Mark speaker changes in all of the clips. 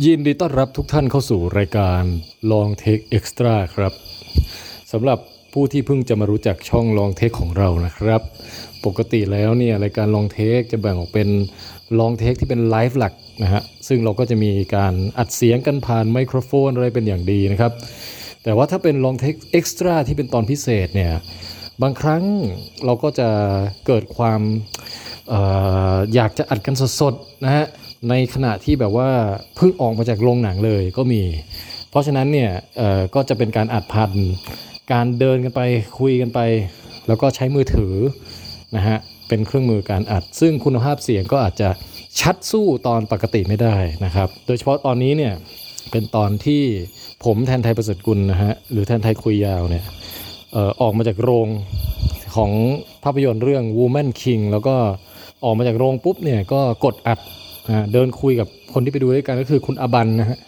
Speaker 1: ยินดีต้อนรับทุกท่านเข้าสู่รายการ Long Take Extra ครับสำหรับผู้ที่เพิ่งจะมารู้จักช่อง Long Take ของเรานะครับ ปกติแล้วเนี่ยรายการ Long Take จะแบ่งออกเป็น Long Take ที่เป็นไลฟ์หลักนะฮะซึ่งเราก็จะมีการอัดเสียงกันผ่านไมโครโฟนอะไรเป็นอย่างดีนะครับ แต่ว่าถ้าเป็น Long Take Extra ที่เป็นตอนพิเศษเนี่ยบางครั้งเราก็จะเกิดความอออยากจะอัดกันสดๆนะฮะ ในขณะที่แบบว่าเพิ่งออกมาจากโรงหนังเลยก็มี เพราะฉะนั้นเนี่ยก็จะเป็นการอัดพันการเดินกันไปคุยกันไป แล้วก็ใช้มือถือนะฮะเป็นเครื่องมือการอัด ซึ่งคุณภาพเสียงก็อาจจะชัดสู้ตอนปกติไม่ได้นะครับ โดยเฉพาะตอนนี้เนี่ยเป็นตอนที่ผมแทนไทยประเสริฐกุลนะฮะหรือแทนไทยคุยยาวเนี่ยออกมาจากโรงของภาพยนตร์เรื่อง Woman King แล้วก็ออกมาจากโรงปุ๊บเนี่ยก็กดอัด เดินคุยกับคนที่ไปดูด้วยกันก็คือคุณอบันนะฮะ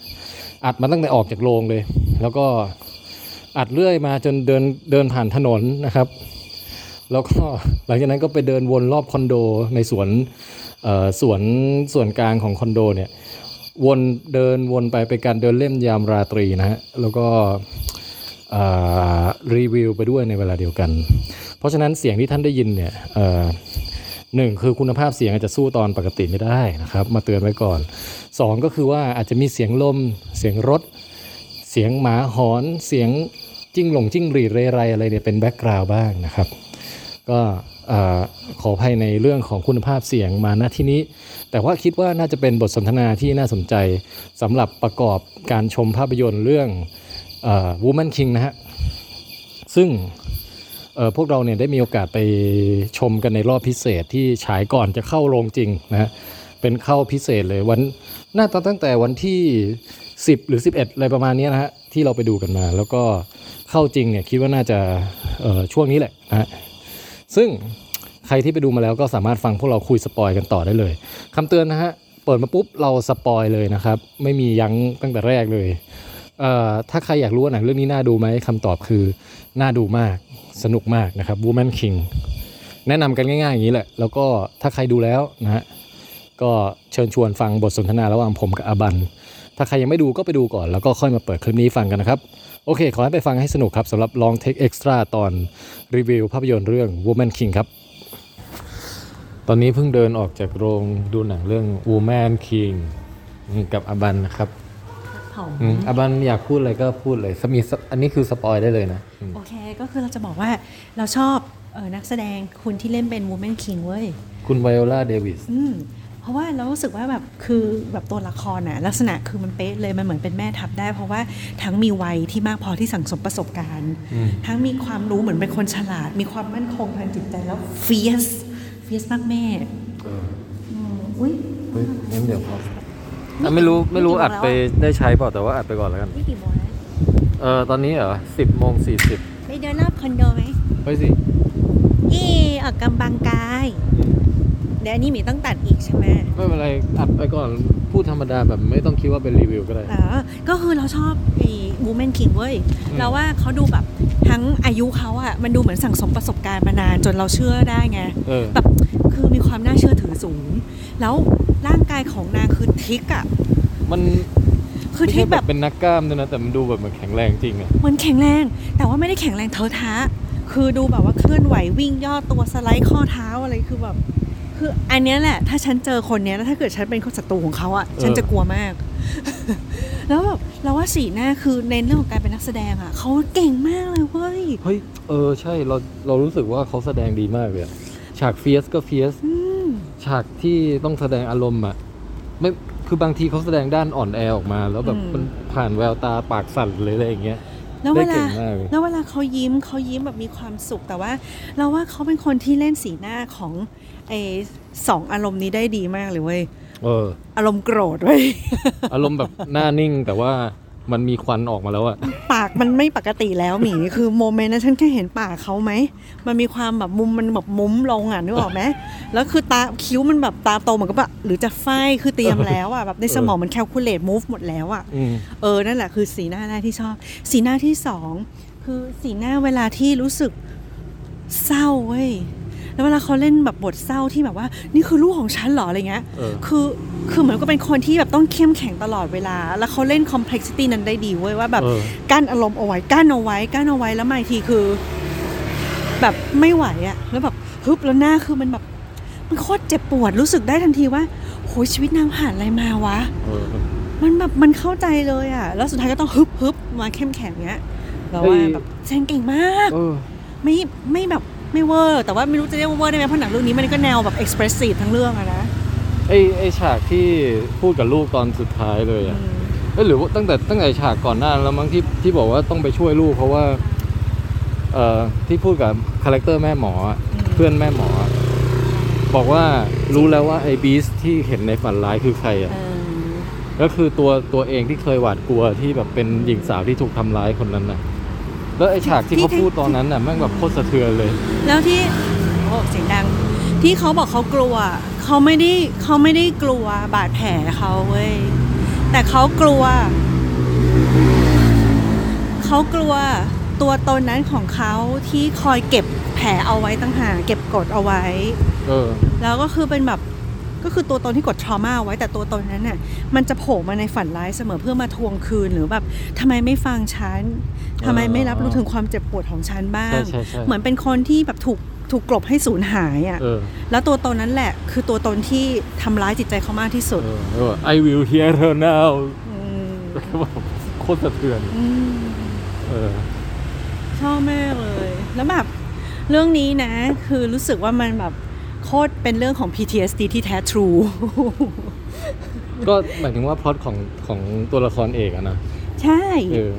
Speaker 1: อัดมาตั้งแต่ออกจากโรงเลย แล้วก็อัดเรื่อยมาจนเดินเดินผ่านถนนนะครับ แล้วก็หลังจากนั้นก็ไปเดินวนรอบคอนโดในสวนสวนส่วนกลางของคอนโดเนี่ยวนเดินวนไปเป็นการเดินเล่นยามราตรีนะฮะแล้วก็รีวิวไปด้วยในเวลาเดียวกัน เพราะฉะนั้นเสียงที่ท่านได้ยินเนี่ย หนึ่งคือคุณภาพเสียงอาจจะสู้ตอนปกติไม่ได้นะครับ มาเตือนไว้ก่อนสองก็คือว่าอาจจะมีเสียงลม เสียงรถ เสียงหมาหอนเสียงจิ้งหลงจิ้งหรีดเรไรอะไรเนี่ยเป็น background บ้างนะครับก็ขออภัยในเรื่องของคุณภาพเสียงมาณที่นี้ แต่ว่าคิดว่าน่าจะเป็นบทสนทนาที่น่าสนใจสำหรับประกอบการชมภาพยนตร์เรื่องอ Woman King นะฮะซึ่ง พวกเราเนี่ยได้มีโอกาสไปชมกันในรอบพิเศษที่ฉายก่อนจะเข้าโรงจริงนะฮะเป็นเข้าพิเศษเลยวันน่าจะตั้งแต่วันที่ 10 หรือ 11 อะไรประมาณนี้นะฮะที่เราไปดูกันมา แล้วก็เข้าจริงเนี่ยคิดว่าน่าจะเออช่วงนี้แหละนะฮะซึ่งใครที่ไปดูมาแล้วก็สามารถฟังพวกเราคุยสปอยกันต่อได้เลยคำเตือนนะฮะเปิดมาปุ๊บเราสปอยเลยนะครับไม่มียั้งตั้งแต่แรกเลยเออถ้าใครอยากรู้ว่าหนังเรื่องนี้น่าดูไหมคำตอบคือน่าดูมาก สนุกมากนะครับ Woman King แนะนำกันง่ายๆอย่างนี้แหละ แล้วก็ถ้าใครดูแล้วนะฮะก็เชิญชวนฟังบทสนทนาระหว่างผมกับอาบัน ถ้าใครยังไม่ดูก็ไปดูก่อน แล้วก็ค่อยมาเปิดคลิปนี้ฟังกันนะครับ โอเค ขอให้ไปฟังให้สนุกครับสำหรับ Long Take Extra ตอนรีวิวภาพยนตร์เรื่อง Woman King ครับ ตอนนี้เพิ่งเดินออกจากโรงดูหนังเรื่อง Woman King กับอาบันนะครับ
Speaker 2: ผม
Speaker 1: อืมอาบันอยากพูดอะไรก็พูดเลยสมีสอันนี้คือ spoil ได้เลยนะอืม
Speaker 2: โอเค ก็คือเราจะบอกว่าเราชอบเออนักแสดงคุณที่เล่นเป็น Woman King เว้ย
Speaker 1: คุณไวโอลาเดวิส
Speaker 2: อืมเพราะว่าเรารู้สึกว่าแบบคือแบบตัวละครน่ะลักษณะคือมันเป๊ะเลยมันเหมือนเป็นแม่ทัพได้ เพราะว่าทั้งมีวัยที่มากพอที่สั่งสมประสบการณ์ ทั้งมีความรู้เหมือนเป็นคนฉลาด มีความมั่นคงทางจิตใจแล้วfierce fierce มากแม่อืมอุ้ย
Speaker 1: เฮ้ยงั้นเดี๋ยวพอ อะไม่รู้ไม่รู้
Speaker 2: ไม่กี่โมง
Speaker 1: อัดไป
Speaker 2: แล้ว
Speaker 1: ได้ใช้เปล่าแต่ว่าอัดไปก่อนแล้วกัน
Speaker 2: นี่กี่โมงแล้ว
Speaker 1: เออตอนนี้เหรอสิบโมงสี่สิบ
Speaker 2: ไปเดินรอบคอนโดไหม
Speaker 1: ไปสิ
Speaker 2: เย่ออกกำลังกาย เดี๋ยวอันนี้หมีต้องตัดอีกใช่ไหม
Speaker 1: ไม่เป็นไรอัดไปก่อนพูดธรรมดาแบบไม่ต้องคิดว่าเป็นรีวิวก็ได้
Speaker 2: อ่าก็คือเราชอบไอ้ Woman King เว้ย
Speaker 1: อืม
Speaker 2: เราว่าเขาดูแบบทั้งอายุเขาอะมันดูเหมือนสั่งสมประสบการณ์มานานจนเราเชื่อได้ไง
Speaker 1: เออ
Speaker 2: แบบคือมีความน่าเชื่อถือสูง แล้ว ร่างกายของนางคือทิกอะ
Speaker 1: มัน
Speaker 2: คือ
Speaker 1: ไม่
Speaker 2: ทิ
Speaker 1: ใช่
Speaker 2: ก
Speaker 1: แบ
Speaker 2: แบบบ
Speaker 1: เป็นนักกล้ามด้วยนะแต่มันดูแบบมันแข็งแรงจริงอะ
Speaker 2: เหมันแข็งแรง แต่ว่าไม่ได้แข็งแรงเท้าท้า คือดูแบบว่าเคลื่อนไหววิ่งย่อตัวสไลด์ข้อเท้าอะไรคือแบบคืออันเนี้ยแหละ ถ้าฉันเจอคนเนี้ยแล้วถ้าเกิดฉันเป็นคนศัตรูของเขาอะฉันจะกลัวมาก แล้วแบบเราว่าสีหน้าคือในเรื่องของการเป็นนักแสดงอะเขาเก่งมากเลยเว้ย
Speaker 1: เฮ้ยเออใช่เราเรารู้สึกว่าเขาแสดงดีมากเลยอะฉากเฟียสก็เฟียส
Speaker 2: อืม
Speaker 1: ฉากที่ต้องแสดงอารมณ์อะไม่คือบางทีเขาแสดงด้านอ่อนแอออกมา แล้วแบบ
Speaker 2: อืม
Speaker 1: มันผ่านแววตาปากสั่นเลยอะไรอย่างเงี้ย
Speaker 2: แล้วเว
Speaker 1: ได้
Speaker 2: ลา
Speaker 1: เก่งมากเลย
Speaker 2: แล้วเวลาเขายิ้มเขายิ้มแบบมีความสุขแต่ว่า เราว่าเขาเป็นคนที่เล่นสีหน้าของไอ้สองอารมณ์นี้ได้ดีมากเลยเว้ย
Speaker 1: เออ
Speaker 2: อารมณ์โกรธเว้ย
Speaker 1: อารมณ์แบบหน้านิ่งแต่ว่า มันมีควันออกมาแล้วอะ
Speaker 2: ปากมันไม่ปกติแล้วหมีคือ moment นั้นฉันแค่เห็นปากเขาไหม มันมีความแบบมุมมันแบบมุ้มลงอะนึกออกไหมแล้วคือตาคิ้วมันแบบตาโตเหมือนกับแบบหรือจะ fight คือเตรียมแล้วอะแบบในสมองมัน calculate move หมดแล้วอะ
Speaker 1: อืม
Speaker 2: เออนั่นแหละคือสีหน้าแรกที่ชอบ สีหน้าที่สองคือสีหน้าเวลาที่รู้สึกเศร้าเว้ย แล้วเวลาเขาเล่นแบบบทเศร้าที่แบบว่า นี่คือลูกของฉันเหรออะไรเงี้ย
Speaker 1: เออ
Speaker 2: คือคือเหมือนก็เป็นคนที่แบบต้องเข้มแข็งตลอดเวลา แล้วเขาเล่น complexity นั้นได้ดีเว้ยว่าแบบ
Speaker 1: เออ
Speaker 2: กั้นอารมณ์เอาไว้กั้นเอาไว้กั้นเอาไว้แล้วบางทีคือ แบบไม่ไหวอะแล้วแบบฮึบแล้วหน้าคือมันแบบมันโคตรเจ็บปวดรู้สึกได้ทันทีว่าโหยชีวิตนางผ่านอะไรมาวะ
Speaker 1: เออ
Speaker 2: มันแบบมันเข้าใจเลยอะแล้วสุดท้ายก็ต้องฮึบฮึบมาเข้มแข็งเงี้ยเราว่า
Speaker 1: เฮ้ย
Speaker 2: แบบแสดงเก่งมาก
Speaker 1: เออ
Speaker 2: ไม่ไม่แบบ ไม่เวอร์ แต่ว่าไม่รู้จะเรียกว่าเวอร์ได้ไหมเพราะหนังเรื่องนี้มันก็แนวแบบ expressive ทั้งเรื่องอะนะ
Speaker 1: ไอไอฉากที่พูดกับลูกตอนสุดท้ายเลยอะ
Speaker 2: อืม
Speaker 1: เอ้ยหรือว่าตั้งแต่ตั้งแต่ฉากก่อนหน้าแล้วมั้งที่ที่บอกว่าต้องไปช่วยลูกเพราะว่าเอ่อที่พูดกับ character แม่หมออะเพื่อนแม่หมออะบอกว่ารู้แล้วว่าไอ้ beast ที่เห็นในฝันร้ายคือใครอะ
Speaker 2: เออ
Speaker 1: ก็คือตัวตัวเองที่เคยหวาดกลัวที่แบบเป็นหญิงสาวที่ถูกทำร้ายคนนั้นน่ะ แล้วไอ้ฉากที่เขาพูดตอนนั้นน่ะแม่งแบบโคตรสะเทือนเลย
Speaker 2: แล้วที่โอ้เสียงดัง ที่เขาบอกเขากลัว เขาไม่ได้เขาไม่ได้กลัวบาดแผลเขาเว้ยแต่เขากลัว เขากลัวตัวตนนั้นของเขาที่คอยเก็บแผลเอาไว้ตั้งหากเก็บกดเอาไว้
Speaker 1: เออ
Speaker 2: แล้วก็คือเป็นแบบ ก็คือตัวตนที่กดทรมาไว้แต่ตัวตนนั้นน่ะมันจะโผล่มาในฝันร้ายเสมอเพื่อมาทวงคืนหรือแบบทำไมไม่ฟังฉันทำไมไม่รับรู้ถึงความเจ็บปวดของฉันบ้าง
Speaker 1: ใช่ใช่ใช่
Speaker 2: เหมือนเป็นคนที่แบบถูกถูกกลบให้สูญหายอะ
Speaker 1: เออ
Speaker 2: แล้วตัวตนนั้นแหละ คือตัวตนที่ทำร้ายจิตใจเขามากที่สุด
Speaker 1: เออเออ I will hear her now
Speaker 2: ม
Speaker 1: โคตรสะเทือน
Speaker 2: อืม
Speaker 1: เออ
Speaker 2: ชอบมากเลย แล้วแบบเรื่องนี้นะ คือรู้สึกว่ามันแบบ โคตรเป็นเรื่องของ PTSD ที่แท้ทรู
Speaker 1: ก็หมายถึงว่าพล็อตของของตัวละครเอกอะนะ
Speaker 2: ใช่
Speaker 1: เออ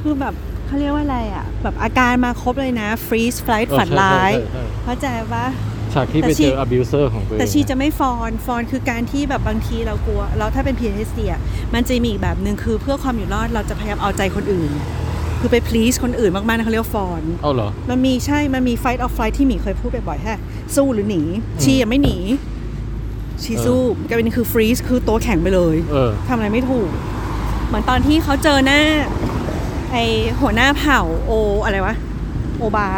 Speaker 2: คือแบบเขาเรียกว่าอะไรอะ แบบอาการมาครบเลยนะ freeze flight
Speaker 1: เออ
Speaker 2: ฝันร้าย
Speaker 1: ใช่ใช่ใช่
Speaker 2: เข้าใจปะ
Speaker 1: ฉากที่
Speaker 2: แต่
Speaker 1: ไป
Speaker 2: ชี
Speaker 1: เจอ abuser ของตัวเอง
Speaker 2: แต่ชีจะไม่ฟอนฟอนคือการที่แบบบางทีเรากลัวเราถ้าเป็น PTSD อะมันจะมีอีกแบบหนึ่งคือเพื่อความอยู่รอดเราจะพยายามเอาใจคนอื่น คือไป please คนอื่นมากๆนะเขาเรียกว่าฟอน
Speaker 1: เอาเหรอ
Speaker 2: มันมีใช่ มันมี fight or flight ที่หมีเคยพูดบ่อยๆแค่สู้หรือหนี ชียังไม่หนี ชี
Speaker 1: เออ
Speaker 2: สู้กลายเป็นคือ freeze คือตัวแข็งไปเลย
Speaker 1: เออ
Speaker 2: ทำอะไรไม่ถูก เหมือนตอนที่เขาเจอหน้า ไอหัวหน้าเผ่าโออะไรวะ โอบา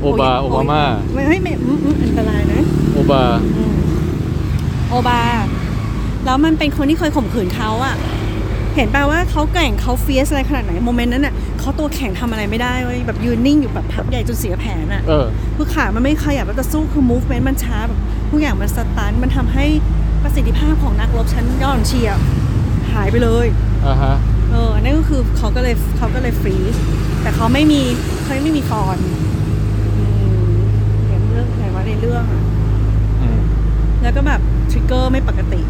Speaker 1: โอบา โอบามา
Speaker 2: ไม่ไม่ไม่อืมอืมอันตรายนะ
Speaker 1: โอบา
Speaker 2: อืมโอบา แล้วมันเป็นคนที่เคยข่มขืนเขาอะเห็นป่าว่าเขาแกร่งเขา fierce อะไรขนาดไหน moment นั้นอะ เขาตัวแข็งทำอะไรไม่ได้เว้ยแบบยืนนิ่งอยู่แบบพักใหญ่จนเสียแผนอะ
Speaker 1: เออ
Speaker 2: คือขา มันไม่ขยับแล้วจะสู้คือ movement มันช้าแบบทุกอย่างมัน stun มันทำให้ประสิทธิภาพของนักรบชั้นยอดเชียร์หายไปเลย
Speaker 1: อ่าฮะ
Speaker 2: เออนั่นก็คือเขาก็เลยเขาก็เลย freeze แต่เขาไม่มีเขาไม่มี fawnอืมอย่างเรื่องไหนว่าในเรื่องอะ
Speaker 1: อืม
Speaker 2: แล้วก็แบบ trigger ไม่ปกติ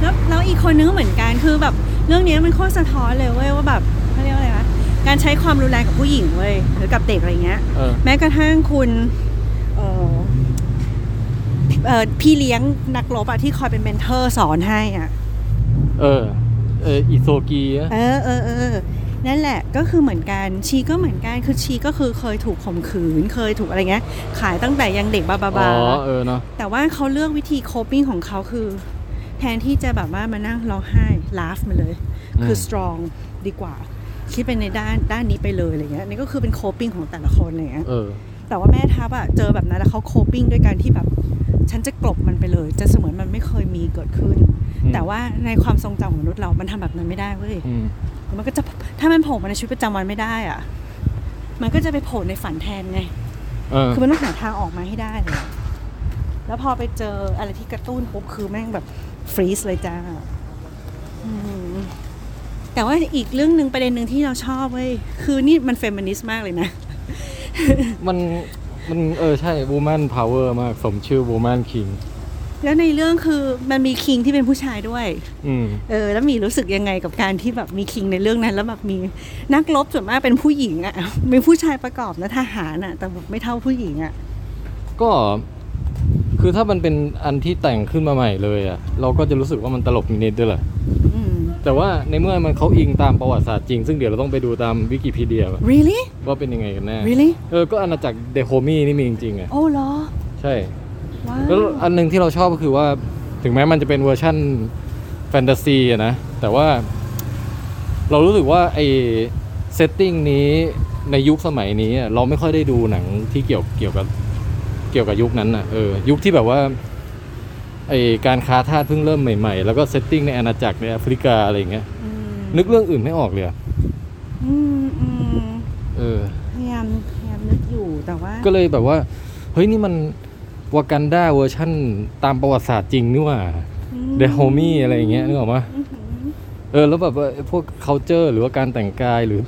Speaker 2: แล้วแล้วอีกคนนึงก็เหมือนกันคือแบบ เรื่องนี้มันโคตรสะท้อนเลยเว้ยว่าแบบเขาเรียกว่าอะไรวะการใช้ความรุนแรงกับผู้หญิงเว้ยหรือกับเด็กอะไรเงี้ย
Speaker 1: เออ
Speaker 2: แม้กระทั่งคุณเอ่อเอ่อพี่เลี้ยงนักรบอะที่คอยเป็น mentor สอนให้อะ
Speaker 1: เออ เอออิโซกีอะ
Speaker 2: เออเออเออนั่นแหละก็คือเหมือนกันชีก็เหมือนกันคือชีก็คือเคยถูกข่มขืน เคยถูกอะไรเงี้ย ขายตั้งแต่ยังเด็กบาบา
Speaker 1: อ๋
Speaker 2: บา
Speaker 1: อเออเนาะ
Speaker 2: แต่ว่าเขาเลือกวิธีโคปิ้งของเขาคือแทนที่จะแบบว่ามานั่งร้องไห้ลาฟมาเลย คือ
Speaker 1: ม
Speaker 2: strong ดีกว่า คิดไปในด้านด้านนี้ไปเลยอะไรเงี้ยนี่ก็คือเป็นโคปิ้งของแต่ละคนอะไรเงี้ย
Speaker 1: เออ
Speaker 2: แต่ว่าแม่ทัพอะเจอแบบนั้นแล้วเขาโคปิ้งด้วยการที่แบบฉันจะกลบมันไปเลย จะเสมือนมันไม่เคยมีเกิดขึ้น
Speaker 1: อืม
Speaker 2: แต่ว่าในความทรงจำของมนุษย์เรา มันทำแบบนั้นไม่ได้เว้ย
Speaker 1: อืม
Speaker 2: มันก็จะถ้ามันโผล่มาในชีวิตประจำวันไม่ได้อะมันก็จะไปโผล่ในฝันแทนไง
Speaker 1: เออ
Speaker 2: คือมันต้องหาทางออกมาให้ได้เลยแล้วพอไปเจออะไรที่กระตุ้นปุ๊บคือแม่งแบบ freeze เลยจ้าอืมแต่ว่าอีกเรื่องหนึ่งประเด็นหนึ่งที่เราชอบเว้ยคือนี่มันเฟมินิสต์มากเลยนะ
Speaker 1: มันมันเออใช่ woman power มาก สมชื่อ woman king
Speaker 2: แล้วในเรื่องคือมันมีคิงที่เป็นผู้ชายด้วย
Speaker 1: อืม
Speaker 2: เออ แล้วมีรู้สึกยังไงกับการที่แบบมีคิงในเรื่องนั้น แล้วแบบมีนักรบส่วนมากเป็นผู้หญิงอะ่ะมีผู้ชายประกอบนะทหารอะ่ะ แต่แบบไม่เท่าผู้หญิงอะ่ะ
Speaker 1: ก็ คือถ้ามันเป็นอันที่แต่งขึ้นมาใหม่เลยอะเราก็จะรู้สึกว่ามันตลกนิดๆด้วยแหละ
Speaker 2: อืม
Speaker 1: แต่ว่าในเมื่อมันเขาอิงตามประวัติศาสตร์จริง ซึ่งเดี๋ยวเราต้องไปดูตามวิกิพีเดีย
Speaker 2: really
Speaker 1: ว่าเป็นยังไงกันแน่
Speaker 2: really
Speaker 1: เออ ก็อาณาจักรเดโฮมี่นี่มีจริงๆอะ
Speaker 2: โอ้เหรอ
Speaker 1: ใช่
Speaker 2: ว้า
Speaker 1: แล้ว
Speaker 2: ว
Speaker 1: อันหนึงที่เราชอบก็คือว่าถึงแม้มันจะเป็นเวอร์ชั่นแฟนตาซีอะนะ แต่ว่าเรารู้สึกว่าไอ setting นี้ในยุคสมัยนี้อะเราไม่ค่อยได้ดูหนังที่เกี่ยวเกี่ยวกับ เกี่ยวกับยุคนั้นอะเออยุคที่แบบว่าไอการค้าทาสเพิ่งเริ่มใหม่ๆ แล้วก็ setting ในอาณาจักรในแอฟริกาอะไรอย่างเงี้ย
Speaker 2: อืม
Speaker 1: นึกเรื่องอื่นไม่ออกเลยอะ
Speaker 2: อืมอืม
Speaker 1: เออ
Speaker 2: พยายามพยายามนึกอยู่แต่ว่า
Speaker 1: ก็เลยแบบว่า เฮ้ยนี่มันวากันดาเวอร์ชั่นตามประวัติศาสตร์จริงนี่หว่า
Speaker 2: อื
Speaker 1: Dahomey อะไรอย่างเงี้ยนึกออกปะ
Speaker 2: อื้อหือ
Speaker 1: เออแล้วแบบว่าไอ้พวก culture หรือว่าการแต่งกายหรือ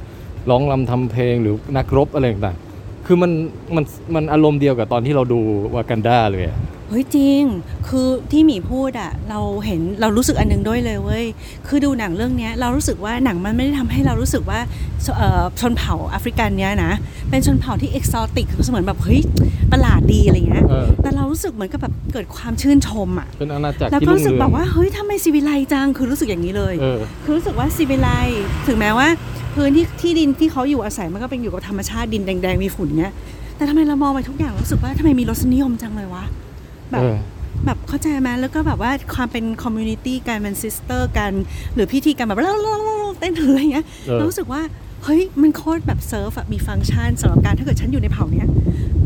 Speaker 1: ร้องรำทำเพลงหรือนักรบอะไรต่างๆ คือมันมันมันอารมณ์เดียวกับตอนที่เราดูวากันดาเลย
Speaker 2: เฮ้ยจริง คือที่หมีพูดอะเราเห็นเรารู้สึกอันหนึงด้วยเลยเว้ย คือดูหนังเรื่องเนี้ยเรารู้สึกว่าหนังมันไม่ได้ทำให้เรารู้สึกว่าเอ่อชนเผ่าแอฟริกันเนี้ยนะ เป็นชนเผ่าที่เอกซอติกเหมือนแบบเฮ้ยประหลาดดีอะไรเงี้ย
Speaker 1: เออ
Speaker 2: แต่เรารู้สึกเหมือนกับแบบเกิดความชื่นชมอะ
Speaker 1: เป็นอาณาจักร
Speaker 2: แล้ว
Speaker 1: ที่
Speaker 2: ก็
Speaker 1: รุ่ง
Speaker 2: รู้สึก
Speaker 1: เรื
Speaker 2: แบ
Speaker 1: อง
Speaker 2: บว่าเฮ้ยทำไมซีวิไลจัง คือรู้สึกอย่างนี้เลย
Speaker 1: เออ
Speaker 2: คือรู้สึกว่าซีวิไลถึงแม้ว่า พื้นที่ที่ดินที่เขาอยู่อาศัยมันก็เป็นอยู่กับธรรมชาติดินแดงๆมีฝุ่นเงี้ย แต่ทำไมเรามองไปทุกอย่างรู้สึกว่าทำไมมีรสนิยมจังเลยวะ แบบ
Speaker 1: เออ
Speaker 2: แบบเข้าใจไหมแล้วก็แบบว่าความเป็น community การเป็น sister กัน หรือพิธีการแบบเล่าเต้นหรืออะไรเงี้ย
Speaker 1: เออ
Speaker 2: เรารู้สึกว่าเฮ้ยมันโคตรแบบเซิร์ฟอะมีฟังก์ชันสำหรับการถ้าเกิดฉันอยู่ในเผ่าเนี้ย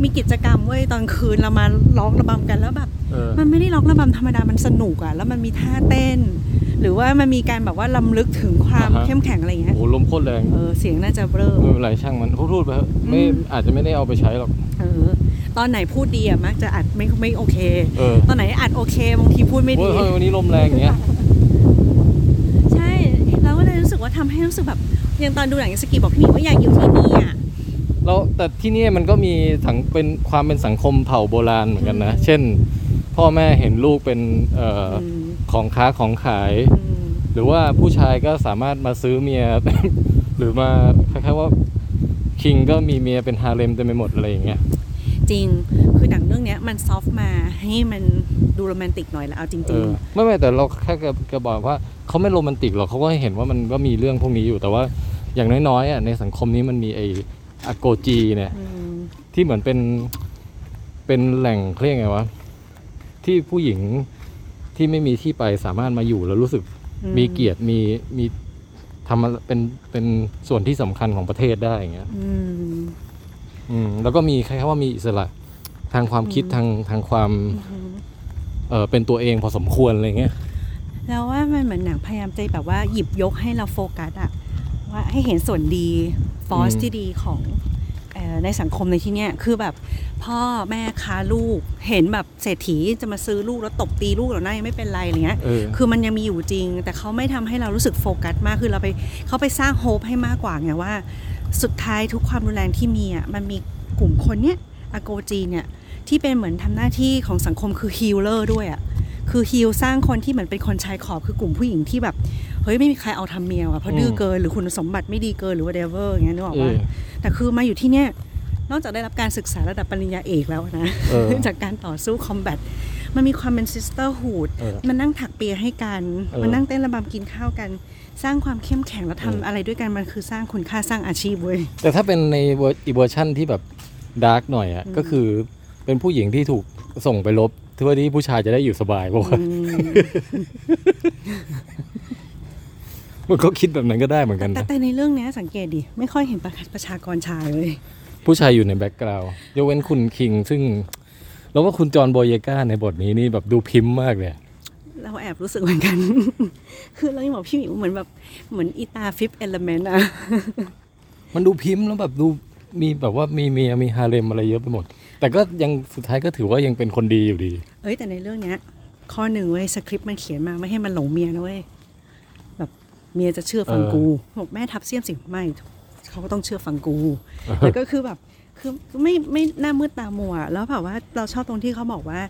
Speaker 2: มีกิจกรรมเว้ยตอนคืนเรามาร้องระบำกันแล้วแบบ
Speaker 1: เออ
Speaker 2: มันไม่ได้ร้องระบำธรรมดามันสนุกอะแล้วมันมีท่าเต้น หรือว่ามันมีการแบบว่ารำลึกถึงความ
Speaker 1: อ่าฮะ
Speaker 2: เข้มแข็งอะไรเงี้ย
Speaker 1: โอ้ลมโคตรแรง
Speaker 2: เออเสียงน่าจะเบ้อ
Speaker 1: ไม่เป็นไรช่างมันพูดๆไปเถอะไม่
Speaker 2: อืม
Speaker 1: อาจจะไม่ได้เอาไปใช้หรอก
Speaker 2: เออ ตอนไหนพูดดีอะมักจะอัดไม่ไม่โอเค
Speaker 1: เออ
Speaker 2: ตอนไหนอัดโอเคบางทีพูดไม่
Speaker 1: โอ้
Speaker 2: ดี
Speaker 1: ยเฮ้ยวันนี้ลมแรงอย่างเงี้ย
Speaker 2: ใช่เราก็เลยรู้สึกว่าทำให้รู้สึกแบบอย่างตอนดูหนังสกีบอกพี่หมีว่าอยากอยู่ที่นี่อะ
Speaker 1: แล้วแต่ที่นี่มันก็มีสังเป็นความเป็นสังคมเผ่าโบราณเหมือนกันนะเช่น พ่อแม่เห็นลูกเป็นเอ่ออ
Speaker 2: ม
Speaker 1: ของค้าของขาย
Speaker 2: อืม
Speaker 1: หรือว่าผู้ชายก็สามารถมาซื้อเมีย หรือมาคล้ายๆว่าคิงก็มีเมียเป็นฮาเลมเต็มไปหมดอะไรอย่างเงี้ย
Speaker 2: จ ริงคือหนังเรื่องเนี้ยมันซอฟต์มาให้มันดูโรแมนติกหน่อยแล้วเอาจ
Speaker 1: เอ
Speaker 2: ริง
Speaker 1: อไม่ไม่แต่เราแค่จะจะบอกว่าเขาไม่โรแมนติกหรอกเขาก็ให้เห็นว่ามันก็มีเรื่องพวกนี้อยู่แต่ว่าอย่างน้อยๆอะในสังคมนี้มันมีไออโกจีเนี่ย
Speaker 2: ๆอืม
Speaker 1: ที่เหมือนเป็นเป็นแหล่งเครียกไงวะที่ผู้หญิงที่ไม่มีที่ไปสามารถมาอยู่แล้วรู้สึก
Speaker 2: อื
Speaker 1: มีเกียรติมีมีทำอะไรเป็นเป็นส่วนที่สำคัญของประเทศได้อย่างเงี้ย
Speaker 2: อืม
Speaker 1: อืมแล้วก็มีคล้ายๆว่ามีอิสระทางความคิดทางทางความ
Speaker 2: อืม
Speaker 1: เออเป็นตัวเองพอสมควรอะไรเงี้ย
Speaker 2: แล้วว่ามันเหมือนหนังพยายามจะแบบว่าหยิบยกให้เราโฟกัสอะว่าให้เห็นส่วนดีฟอส
Speaker 1: อืม
Speaker 2: ที่ดีของเอ่อในสังคมในที่เนี้ยคือแบบพ่อแม่ค้าลูกเห็นแบบเศรษฐีจะมาซื้อลูกแล้วตบตีลูกเหล่านั้นยังไม่เป็นไรอะไรเงี้ย
Speaker 1: เออ
Speaker 2: คือมันยังมีอยู่จริง แต่เขาไม่ทำให้เรารู้สึกโฟกัสมากคือเราไปเขาไปสร้าง hope ให้มากกว่าไงว่า สุดท้ายทุกความรุนแรงที่มีอะมันมีกลุ่มคนเนี้ย Agojie เนี่ยที่เป็นเหมือนทำหน้าที่ของสังคมคือ healer ด้วยอะคือ heal สร้างคนที่เหมือนเป็นคนชายขอบคือกลุ่มผู้หญิงที่แบบเฮ้ยไม่มีใครเอาทำเมียอะเพราะดื้อเกินหรือคุณสมบัติไม่ดีเกินหรือว่า whatever อย่างเงี้ยนึกออก
Speaker 1: เอ
Speaker 2: ว่า
Speaker 1: อ
Speaker 2: แต่คือมาอยู่ที่เนี้ยนอกจากได้รับการศึกษาระดับปริญญาเอกแล้วนะ
Speaker 1: เออ
Speaker 2: จากการต่อสู้ combat มันมีความเป็น sisterhood เอ
Speaker 1: อ
Speaker 2: มันนั่งถักเปียให้กัน
Speaker 1: เออ
Speaker 2: มันนั่งเต้นระบำกินข้าวกัน สร้างความเข้มแข็งแล้วทำ
Speaker 1: เอออ
Speaker 2: อะไรด้วยกันมันคือสร้างคุณค่าสร้างอาชีพเว้ย
Speaker 1: แต่ถ้าเป็นในเวอร์อีกเวอร์ชั่นที่แบบ dark หน่อยอะก็คือเป็นผู้หญิงที่ถูกส่งไปรบเพื่อที่ผู้ชายจะได้อยู่สบายเพราะว่า
Speaker 2: อืม
Speaker 1: มันก็คิดแบบนั้นก็ได้เหมือนกัน
Speaker 2: แต่
Speaker 1: นะ
Speaker 2: แต่ในเรื่องเนี้ยสังเกตดิไม่ค่อยเห็นประประชากรชายเลย
Speaker 1: ผู้ชายอยู่ใน background ยกเว้นคุณ king ซึ่ง เราว่าคุณ John Boyega ในบทนี้นี่แบบดู pimp มากเลย
Speaker 2: เราแอบรู้สึกเหมือนกัน คือเรายังบอกพี่หมิวเหมือนแบบเหมือนอีตา Fifth Element อะ
Speaker 1: มันดู pimp แล้วแบบดูมีแบบว่ามีเมียมีฮาเร็มอะไรเยอะไปหมด แต่ก็ยังสุดท้ายก็ถือว่ายังเป็นคนดีอยู่ดี
Speaker 2: เอ้ยแต่ในเรื่องเนี้ย ข้อหนึ่งเว้ยสคริปต์มันเขียนมาไม่ให้มันหลงเมียนะเว้ยแบบเมียจะเชื่อฟัง
Speaker 1: เออ
Speaker 2: กูบอกแม่ทัพเสียมสิไม่เขาก็ต้องเชื่อฟังกูแล้วก็คือแบบ คือไม่ไม่หน้ามืดตามัว แล้วแบบว่าเราชอบตรงที่เขาบอกว่า